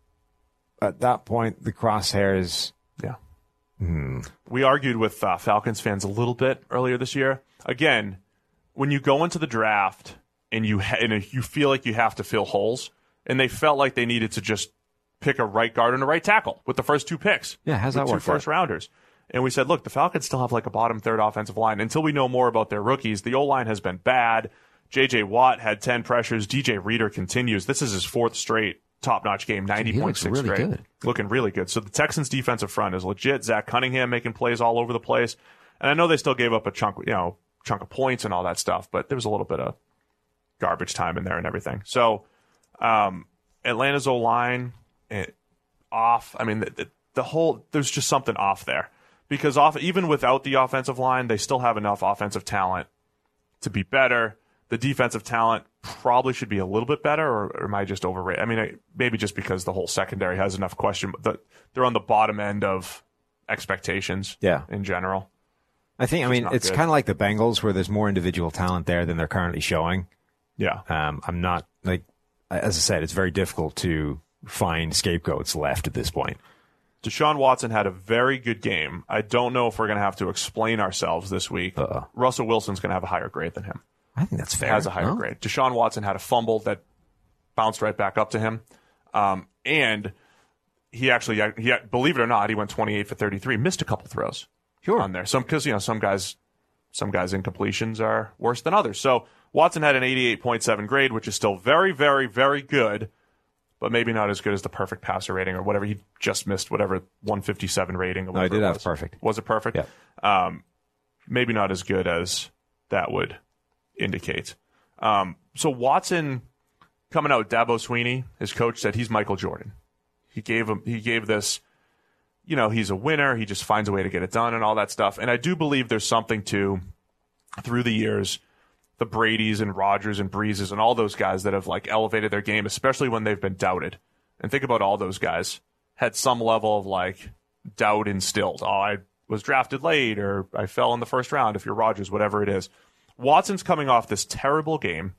at that point, the crosshairs. Yeah. Hmm. We argued with uh, Falcons fans a little bit earlier this year. Again, when you go into the draft and you ha- and you feel like you have to fill holes, and they felt like they needed to just pick a right guard and a right tackle with the first two picks. Yeah, how's that two work out? first rounders. And we said, look, the Falcons still have like a bottom third offensive line until we know more about their rookies. The O line has been bad. J.J. Watt had 10 pressures. DJ Reader continues. This is his fourth straight top notch game, 90.6 he really grade. good. Looking really good. So the Texans defensive front is legit. Zach Cunningham making plays all over the place. And I know they still gave up a chunk, you know, chunk of points and all that stuff, but there was a little bit of garbage time in there and everything. So, um, Atlanta's O line off. I mean, the, the, whole there's just something off there because off even without the offensive line, they still have enough offensive talent to be better. The defensive talent probably should be a little bit better, or, or am I just overrated? I mean, I, maybe just because the whole secondary has enough question. The, they're on the bottom end of expectations. Yeah. in general. I think. I mean, not it's kind of like the Bengals, where there's more individual talent there than they're currently showing. Yeah, Um, I'm not like, as I said, it's very difficult to find scapegoats left at this point. Deshaun Watson had a very good game. I don't know if we're going to have to explain ourselves this week. Uh-uh. Russell Wilson's going to have a higher grade than him. I think that's fair. has a higher no? grade. Deshaun Watson had a fumble that bounced right back up to him, um, and he actually, he believe it or not, he went 28 for 33, missed a couple throws Sure. on there. Some because you know some guys, some guys incompletions are worse than others. So Watson had an 88.7 grade, which is still very, very, very good, but maybe not as good as the perfect passer rating or whatever. He just missed whatever 157 rating. Or No, I did have perfect. Was it perfect? Yeah. Um, maybe not as good as that would indicate. Um, so Watson coming out, with Dabo Swinney, his coach said he's Michael Jordan. He gave him he gave this, you know, he's a winner. He just finds a way to get it done and all that stuff. And I do believe there's something to through the years, the Brady's and Rodgers and Breezes and all those guys that have like elevated their game, especially when they've been doubted. And think about all those guys had some level of like doubt instilled. Oh, I was drafted late or I fell in the first round if you're Rodgers, whatever it is. Watson's coming off this terrible game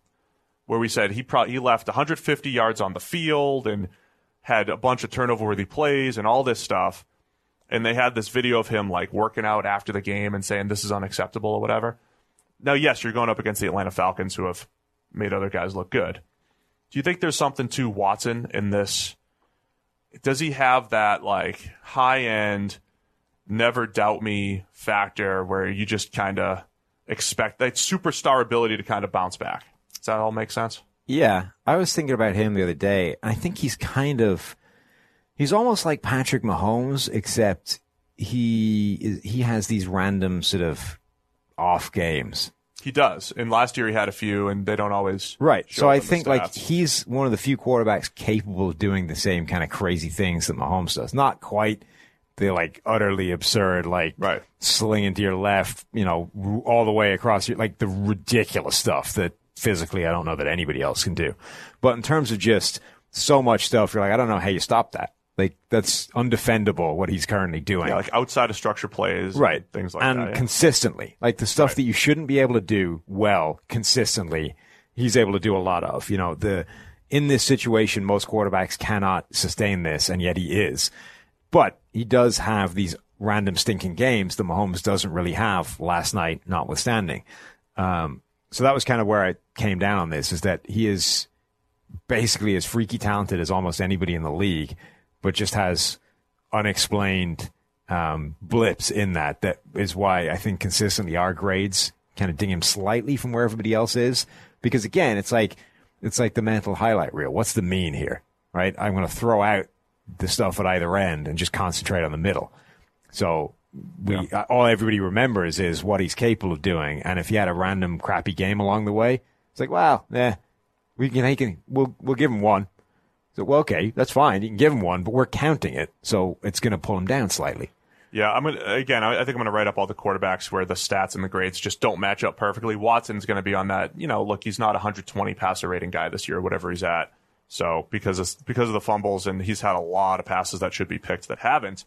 where we said he he left 150 yards on the field and had a bunch of turnover worthy plays and all this stuff. And they had this video of him like working out after the game and saying this is unacceptable or whatever. Now, yes, you're going up against the Atlanta Falcons who have made other guys look good. Do you think there's something to Watson in this? Does he have that like high end, never doubt me factor where you just kind of expect that superstar ability to kind of bounce back? Does that all make sense? Yeah, I was thinking about him the other day. I think he's kind of he's almost like Patrick Mahomes, except he is, he has these random sort of off games. He does. And last year he had a few, and they don't always Right. So I in think like he's one of the few quarterbacks capable of doing the same kind of crazy things that Mahomes does. Not quite the like utterly absurd, like Right. slinging to your left, you know, all the way across your, like the ridiculous stuff that physically I don't know that anybody else can do. But in terms of just so much stuff, you're like, I don't know how you stop that. Like that's undefendable what he's currently doing. yeah, like outside of structure plays, right and things like and that. yeah. consistently like the stuff that you shouldn't be able to do well consistently he's able to do a lot of you know the in this situation most quarterbacks cannot sustain this and yet he is but he does have these random stinking games that Mahomes doesn't really have last night notwithstanding um, so that was kind of where I came down on this is that he is basically as freaky talented as almost anybody in the league, but just has unexplained um, blips in that. That is why I think consistently our grades kind of ding him slightly from where everybody else is. Because again, it's like it's like the mental highlight reel. What's the mean here, right? I'm going to throw out the stuff at either end and just concentrate on the middle. So we uh, all everybody remembers is what he's capable of doing, and if he had a random crappy game along the way, it's like, well, yeah, we can, he can, we'll we'll give him one. So well, okay, that's fine. You can give him one, but we're counting it, so it's going to pull him down slightly. Yeah, I'm gonna again. I, I think I'm gonna write up all the quarterbacks where the stats and the grades just don't match up perfectly. Watson's gonna be on that. You know, look, he's not a 120 passer rating guy this year, whatever he's at. So because of, because of the fumbles and he's had a lot of passes that should be picked that haven't.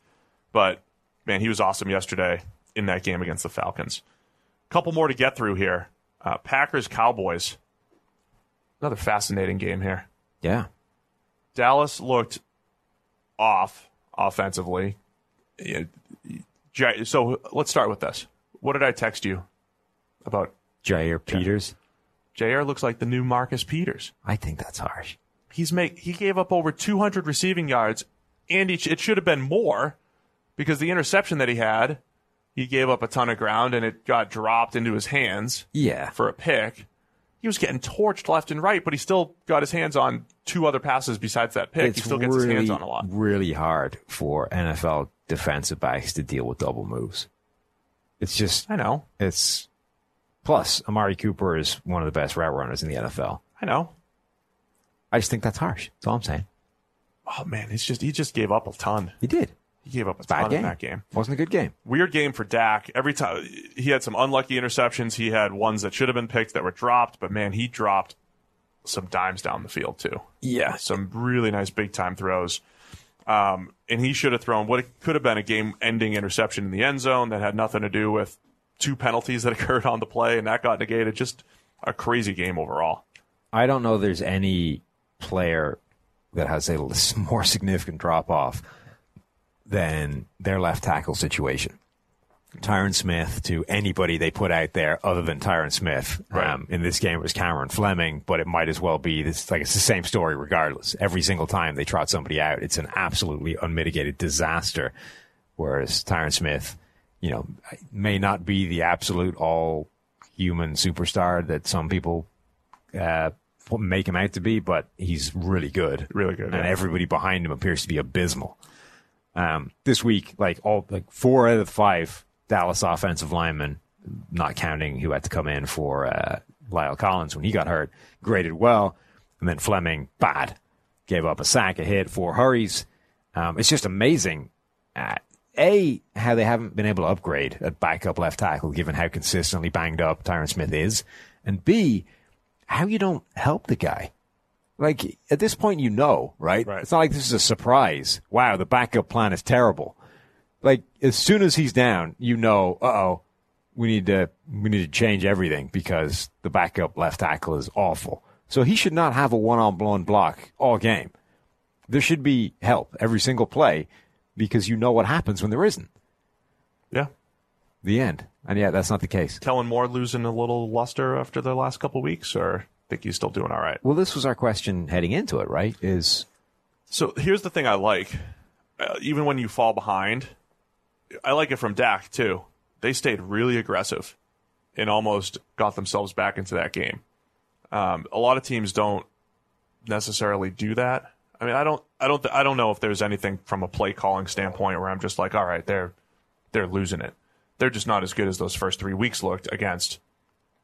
But man, he was awesome yesterday in that game against the Falcons. Couple more to get through here. Uh, Packers Cowboys. Another fascinating game here. Yeah, Dallas looked off offensively. So let's start with this. What did I text you about? Jaire Peters. JR looks like the new Marcus Peters. I think that's harsh. he's make he gave up over 200 receiving yards, and he, it should have been more because the interception that he had, he gave up a ton of ground and it got dropped into his hands Yeah. for a pick. He was getting torched left and right, but he still got his hands on two other passes besides that pick. he still gets really, his hands on a lot. really hard for NFL defensive backs to deal with double moves. It's just I know, it's plus Amari Cooper is one of the best route runners in the NFL. I know. I just think that's harsh. That's all I'm saying. Oh man, he's just he just gave up a ton. He did. He gave up a Bad ton game. in that game. Wasn't a good game. weird game for Dak. Every time he had some unlucky interceptions, he had ones that should have been picked that were dropped, but man, he dropped some dimes down the field too. Yeah. Some really nice big time throws. Um, and he should have thrown what could have been a game ending interception in the end zone that had nothing to do with two penalties that occurred on the play, and that got negated. Just a crazy game overall. I don't know there's any player that has a more significant drop off than their left tackle situation. Tyron Smith to anybody they put out there other than Tyron Smith. Right. Um, in this game, it was Cameron Fleming, but it might as well be this. Like it's the same story regardless. Every single time they trot somebody out, it's an absolutely unmitigated disaster. Whereas Tyron Smith, you know, may not be the absolute all human superstar that some people uh, make him out to be, but he's really good. Really good, And yeah. everybody behind him appears to be abysmal. Um, this week, like all like four out of five Dallas offensive linemen, not counting who had to come in for uh, La'el Collins when he got hurt, graded well, and then Fleming bad, gave up a sack, a hit, four hurries. Um, it's just amazing. Uh, a how they haven't been able to upgrade at backup left tackle, given how consistently banged up Tyron Smith is, and B how you don't help the guy. Like at this point, you know, right? Right. It's not like this is a surprise. Wow, the backup plan is terrible. Like as soon as he's down, you know, uh oh, we need to we need to change everything because the backup left tackle is awful. So he should not have a one on one block all game. There should be help every single play because you know what happens when there isn't. Yeah. The end. And yeah, that's not the case. Kellen Moore losing a little luster after the last couple weeks, or think he's still doing all right? Well, this was our question heading into it, right? Is So here's the thing I like. Uh, even when you fall behind, I like it from Dak too. They stayed really aggressive and almost got themselves back into that game. Um, a lot of teams don't necessarily do that. I mean, I don't, I don't, I don't know if there's anything from a play calling standpoint where I'm just like, all right, they're, they're losing it. They're just not as good as those first three weeks looked against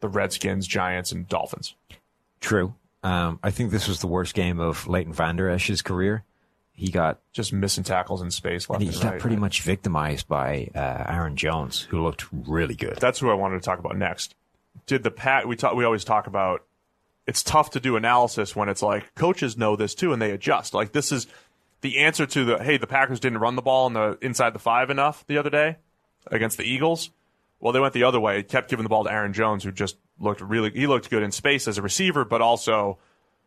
the Redskins, Giants, and Dolphins. True. Um, I think this was the worst game of Leighton Vander Esch's career. He got Just missing tackles in space left he and got right. pretty much victimized by uh, Aaron Jones, who looked really good. that's who I wanted to talk about next. Did the pat we talk we always talk about it's tough to do analysis when it's like coaches know this too and they adjust. Like this is the answer to the hey, the Packers didn't run the ball in the inside the five enough the other day against the Eagles. Well, they went the other way, kept giving the ball to Aaron Jones, who just looked really he looked good in space as a receiver, but also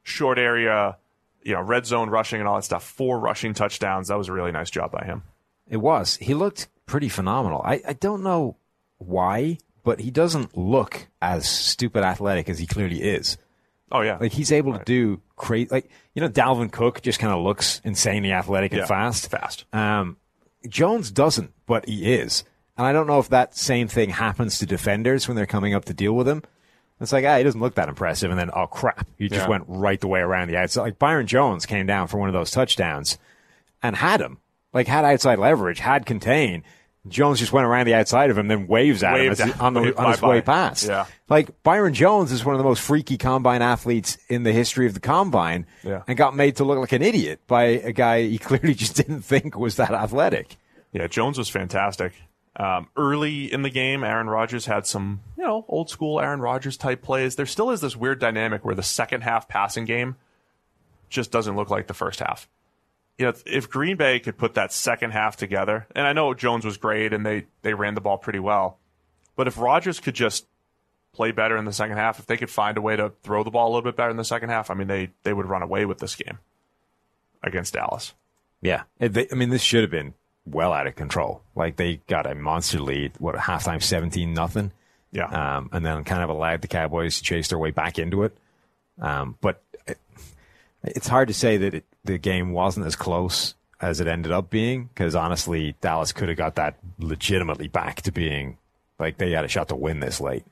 short area, you know, red zone rushing and all that stuff. Four rushing touchdowns. That was a really nice job by him. It was. He looked pretty phenomenal. I, I don't know why, but he doesn't look as stupid athletic as he clearly is. Oh yeah. Like he's able to do crazy. Like you know, Dalvin Cook just kind of looks insanely athletic and Yeah, fast. Fast. Um, Jones doesn't, but he is. And I don't know if that same thing happens to defenders when they're coming up to deal with him. It's like, ah, he doesn't look that impressive. And then, oh, crap. He just Yeah. went right the way around the outside. Like Byron Jones came down for one of those touchdowns and had him. Like, had outside leverage, had contain. Jones just went around the outside of him, then waves at Waved him on, the, on his way past. Yeah. Like, Byron Jones is one of the most freaky combine athletes in the history of the combine Yeah. and got made to look like an idiot by a guy he clearly just didn't think was that athletic. Yeah, Jones was fantastic. Um, early in the game, Aaron Rodgers had some, you know, old school Aaron Rodgers type plays. There still is this weird dynamic where the second half passing game just doesn't look like the first half. You know, if Green Bay could put that second half together, and I know Jones was great and they, they ran the ball pretty well, but if Rodgers could just play better in the second half, if they could find a way to throw the ball a little bit better in the second half, I mean, they, they would run away with this game against Dallas. Yeah. I mean, this should have been well out of control. Like they got a monster lead, what, at halftime 17 nothing. Yeah. Um, and then kind of allowed the Cowboys to chase their way back into it. Um, but uh, It's hard to say that it, the game wasn't as close as it ended up being because honestly, Dallas could have got that legitimately back to being like they had a shot to win this late,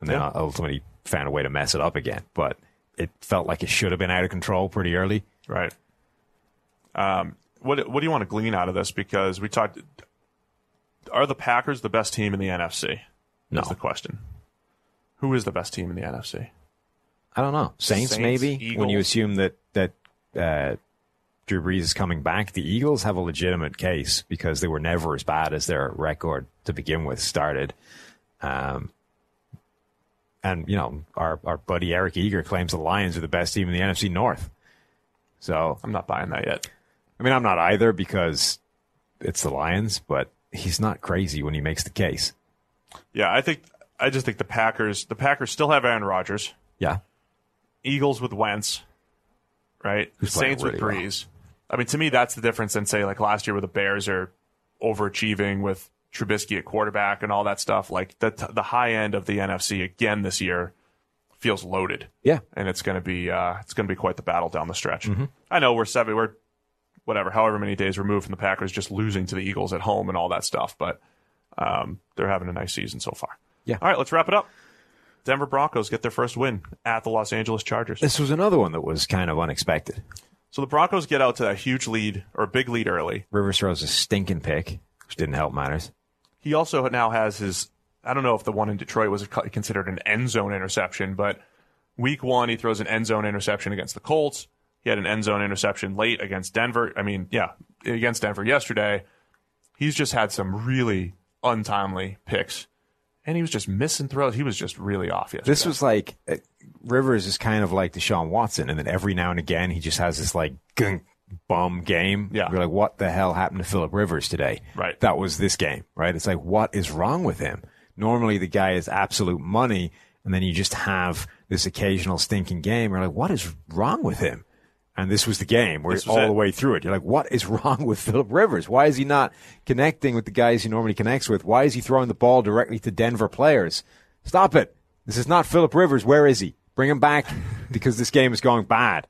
and then Yeah. ultimately found a way to mess it up again. But it felt like it should have been out of control pretty early. Right. Um, what what do you want to glean out of this? Because we talked. Are the Packers the best team in the NFC? No. Is the question. Who is the best team in the NFC? I don't know. Saints, Saints, maybe when you assume that that uh, Drew Brees is coming back. The Eagles have a legitimate case because they were never as bad as their record to begin with started. Um, and you know our our buddy Eric Eager claims the Lions are the best team in the NFC North. So I'm not buying that yet. I mean I'm not either because it's the Lions, but he's not crazy when he makes the case. Yeah, I think I just think the Packers. The Packers still have Aaron Rodgers. Yeah, Eagles with Wentz, right? Who's Saints with really well. Brees. I mean, to me, that's the difference than say like last year where the Bears are overachieving with Trubisky at quarterback and all that stuff. Like the the high end of the NFC again this year feels loaded. yeah. and it's going to be uh, it's going to be quite the battle down the stretch. Mm-hmm. I know we're seven, we're whatever, however many days removed from the Packers just losing to the Eagles at home and all that stuff, but um, they're having a nice season so far. Yeah. All right, let's wrap it up. Denver Broncos get their first win at the Los Angeles Chargers. This was another one that was kind of unexpected. So the Broncos get out to a huge lead or a big lead early. Rivers throws a stinking pick, which didn't help matters. He also now has his. I don't know if the one in Detroit was considered an end zone interception, but week one he throws an end zone interception against the Colts. He had an end zone interception late against Denver. I mean, yeah, against Denver yesterday. He's just had some really untimely picks, and he was just missing throws. He was just really off yesterday. This was like uh, Rivers is kind of like Deshaun Watson, and then every now and again he just has this like gunk bum game. Yeah. you're like, what the hell happened to Philip Rivers today? Right. that was this game, right? It's like, what is wrong with him? Normally the guy is absolute money, and then you just have this occasional stinking game. You're like, what is wrong with him? And this was the game where all it. the way through it. You're like, what is wrong with Philip Rivers? Why is he not connecting with the guys he normally connects with? Why is he throwing the ball directly to Denver players? Stop it. This is not Philip Rivers. Where is he? Bring him back because this game is going bad.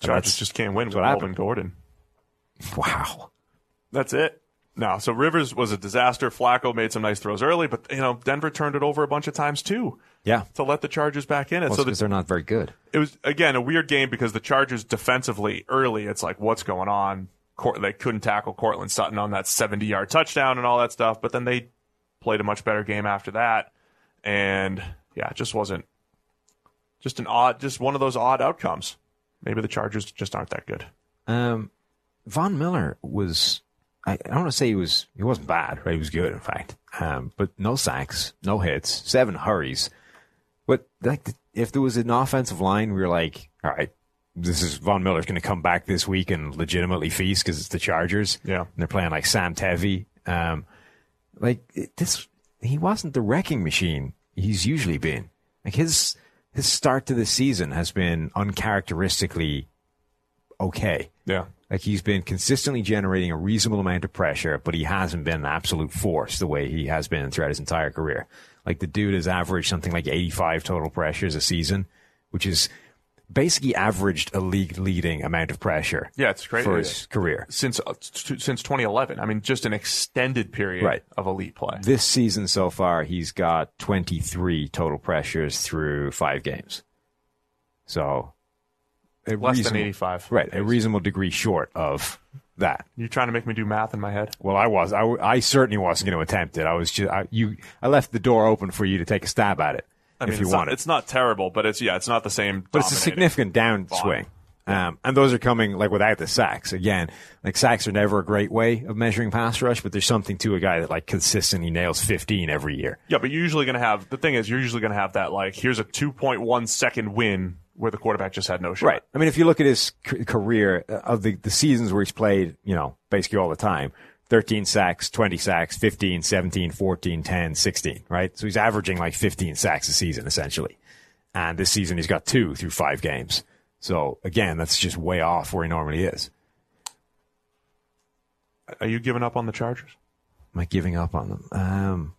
Chargers just can't win with Melvin happened. Gordon. Wow. That's it. No, so Rivers was a disaster. Flacco made some nice throws early, but you know Denver turned it over a bunch of times too Yeah. to let the Chargers back in it. Well, so because the, they're not very good. it was again a weird game because the Chargers defensively early, it's like what's going on? Court, they couldn't tackle Courtland Sutton on that 70 yard touchdown and all that stuff, but then they played a much better game after that, and yeah, it just wasn't just an odd, just one of those odd outcomes. Maybe the Chargers just aren't that good. Um, Von Miller was. I, I don't want to say he was. He wasn't bad, right? He was good, in fact. Um, but no sacks, no hits, seven hurries. Like, if there was an offensive line, we were like, all right, this is Von Miller's going to come back this week and legitimately feast because it's the Chargers. Yeah. and they're playing like Sam Tevi. Um, like it- this, he wasn't the wrecking machine he's usually been. Like his his start to the season has been uncharacteristically okay. Yeah, Like he's been consistently generating a reasonable amount of pressure, but he hasn't been an absolute force the way he has been throughout his entire career. Like the dude has averaged something like 85 total pressures a season, which is basically averaged a league leading amount of pressure yeah, it's great for his career. since uh, t- since 2011. I mean, just an extended period Right. of elite play. This season so far, he's got 23 total pressures through five games. So a Less than 85. Right, a reasonable degree short of that. You're trying to make me do math in my head? Well, I was. I, I certainly wasn't going to attempt it. I was just. I, you. I left the door open for you to take a stab at it I if mean, you it's want not, it. it's not terrible, but it's yeah, it's not the same. But it's a significant downswing. Um, and those are coming like without the sacks. Again, like sacks are never a great way of measuring pass rush, but there's something to a guy that like consistently nails 15 every year. Yeah, but you're usually going to have the thing is you're usually going to have that like here's a 2.1 second win where the quarterback just had no shot. Right. I mean, if you look at his career uh, of the, the seasons where he's played, you know, basically all the time, 13 sacks, 20 sacks, 15, 17, 14, 10, 16, right? So he's averaging like 15 sacks a season, essentially. And this season he's got two through five games. So again, that's just way off where he normally is. Are you giving up on the Chargers? Am I giving up on them? Um,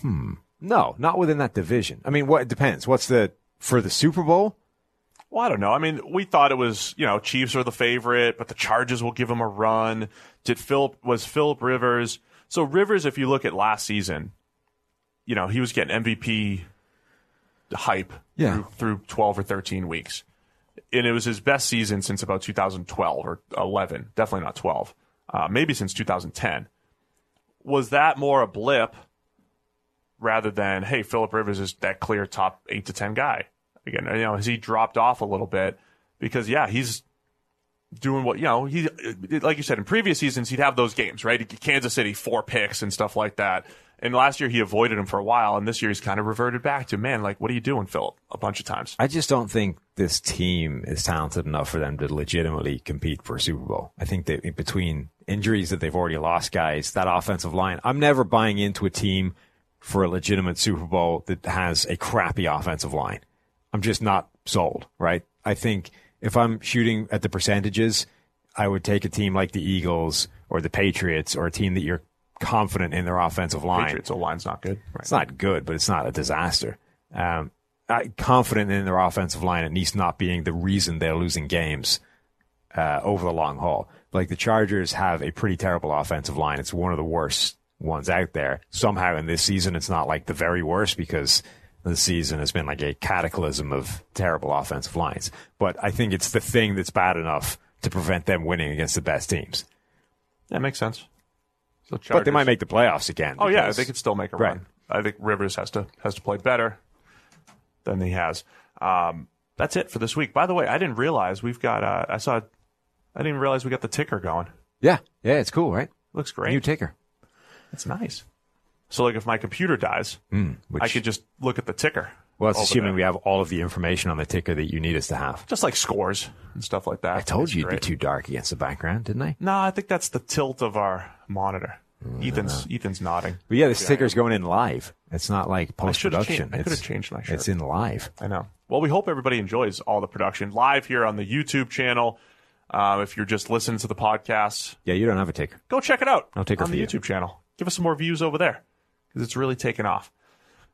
hmm. No, not within that division. I mean, what it depends. What's the, for the Super Bowl? Well, I don't know. I mean, we thought it was, you know, Chiefs are the favorite, but the Chargers will give them a run. Did Philip was Philip Rivers? So Rivers, if you look at last season, you know, he was getting MVP hype Yeah. through, through 12 or 13 weeks. And it was his best season since about 2012 or 11, definitely not 12, uh, maybe since 2010. Was that more a blip rather than, hey, Philip Rivers is that clear top eight to 10 guy? Again, you know, has he dropped off a little bit? Because, yeah, he's doing what, you know, he, like you said, in previous seasons, he'd have those games, right? Kansas City, four picks and stuff like that. And last year he avoided him for a while, and this year he's kind of reverted back to, man, like, what are you doing, Philip? A bunch of times. I just don't think this team is talented enough for them to legitimately compete for a Super Bowl. I think that between injuries that they've already lost guys, that offensive line, I'm never buying into a team for a legitimate Super Bowl that has a crappy offensive line. I'm just not sold, right? I think if I'm shooting at the percentages, I would take a team like the Eagles or the Patriots or a team that you're confident in their offensive line. Patriots, O line's not good. Right. It's not good, but it's not a disaster. Um, I, confident in their offensive line, at least not being the reason they're losing games uh, over the long haul. Like the Chargers have a pretty terrible offensive line. It's one of the worst ones out there. Somehow in this season, it's not like the very worst because the season has been like a cataclysm of terrible offensive lines. But I think it's the thing that's bad enough to prevent them winning against the best teams. That makes sense. So But they might make the playoffs again. Oh yeah, they could still make a Right. run. I think Rivers has to has to play better than he has. Um, that's it for this week. By the way, I didn't realize we've got. Uh, I saw. I didn't realize we got the ticker going. Yeah, yeah, it's cool, right? Looks great. New ticker. It's nice. So like, if my computer dies, which- I could just look at the ticker. Well, it's assuming we have all of the information on the ticker that you need us to have. just like scores and stuff like that. I told you you'd be too dark against the background, didn't I? No, I think that's the tilt of our monitor. Mm, Ethan's Ethan's nodding. But yeah, the ticker's going in live. It's not like post production. I could've changed my shirt. It's in live. I know. Well, we hope everybody enjoys all the production live here on the YouTube channel. Uh, if you're just listening to the podcast, Yeah, you don't have a ticker. go check it out No ticker on for the you. YouTube channel. Give us some more views over there because it's really taken off.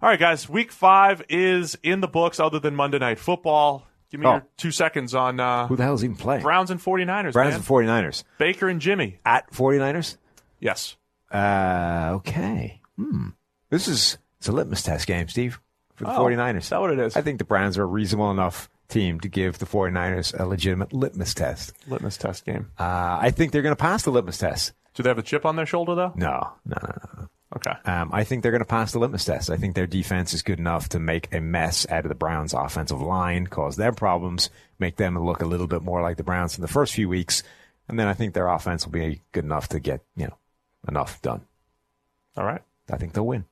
All right, guys. Week five is in the books other than Monday Night Football. Give me Oh. your two seconds on uh, Who the hell's even playing? Browns and 49ers, Browns man. and 49ers. Baker and Jimmy. At 49ers? Yes. Uh, okay. Hmm. This is it's a litmus test game, Steve, for the Oh, 49ers. is that what it is? I think the Browns are a reasonable enough team to give the 49ers a legitimate litmus test. Litmus test game. Uh, I think they're going to pass the litmus test. Do they have a chip on their shoulder, though? No, no, no, no. Okay. Um, I think they're going to pass the litmus test. I think their defense is good enough to make a mess out of the Browns' offensive line, cause them problems, make them look a little bit more like the Browns in the first few weeks, and then I think their offense will be good enough to get you know enough done. All right. I think they'll win.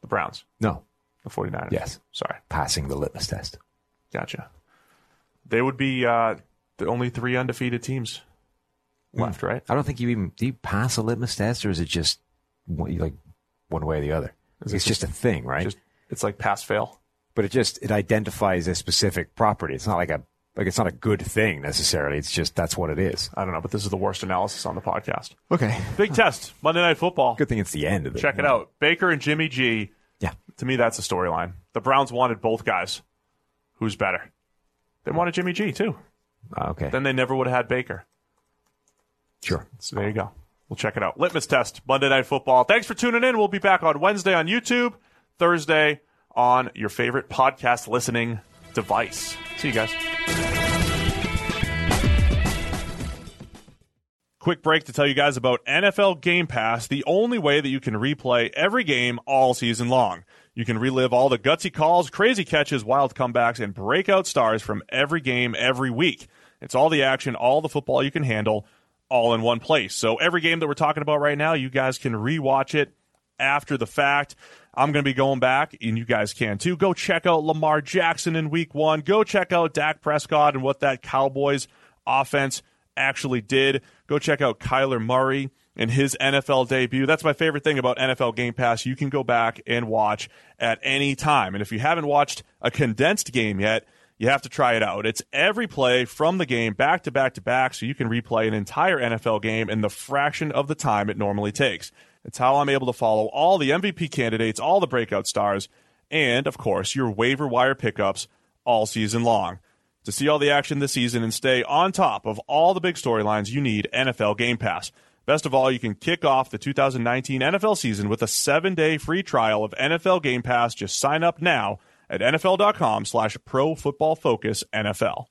The Browns. No, The 49ers. Yes. Sorry. passing the litmus test. Gotcha. They would be uh, the only three undefeated teams left, right? I don't think you even do you pass a litmus test, or is it just like one way or the other? Is It's just a thing, right? Just it's like pass fail. but it just it identifies a specific property. It's not like a like it's not a good thing necessarily. It's just that's what it is. I don't know, but this is the worst analysis on the podcast. Okay. Big test. Monday Night Football. Good thing it's the end of it. Check it out. Baker and Jimmy G. Yeah. To me, that's a storyline. The Browns wanted both guys. Who's better? They wanted Jimmy G too. Uh, okay. Then they never would have had Baker. Sure. So there you go. We'll check it out. Litmus test, Monday Night Football. Thanks for tuning in. We'll be back on Wednesday on YouTube, Thursday on your favorite podcast listening device. See you guys. Quick break to tell you guys about NFL Game Pass, the only way that you can replay every game all season long. You can relive all the gutsy calls, crazy catches, wild comebacks, and breakout stars from every game every week. It's all the action, all the football you can handle, all in one place. So every game that we're talking about right now, you guys can rewatch it after the fact. I'm going to be going back, and you guys can too. Go check out Lamar Jackson in week one. Go check out Dak Prescott and what that Cowboys offense actually did. Go check out Kyler Murray and his NFL debut. That's my favorite thing about NFL Game Pass. You can go back and watch at any time. And if you haven't watched a condensed game yet, you have to try it out. It's every play from the game back to back to back, so you can replay an entire NFL game in the fraction of the time it normally takes. It's how I'm able to follow all the MVP candidates, all the breakout stars, and, of course, your waiver wire pickups all season long. To see all the action this season and stay on top of all the big storylines, you need NFL Game Pass. Best of all, you can kick off the 2019 NFL season with a seven-day free trial of NFL Game Pass. Just sign up now at nfl.com slash pro football focus NFL.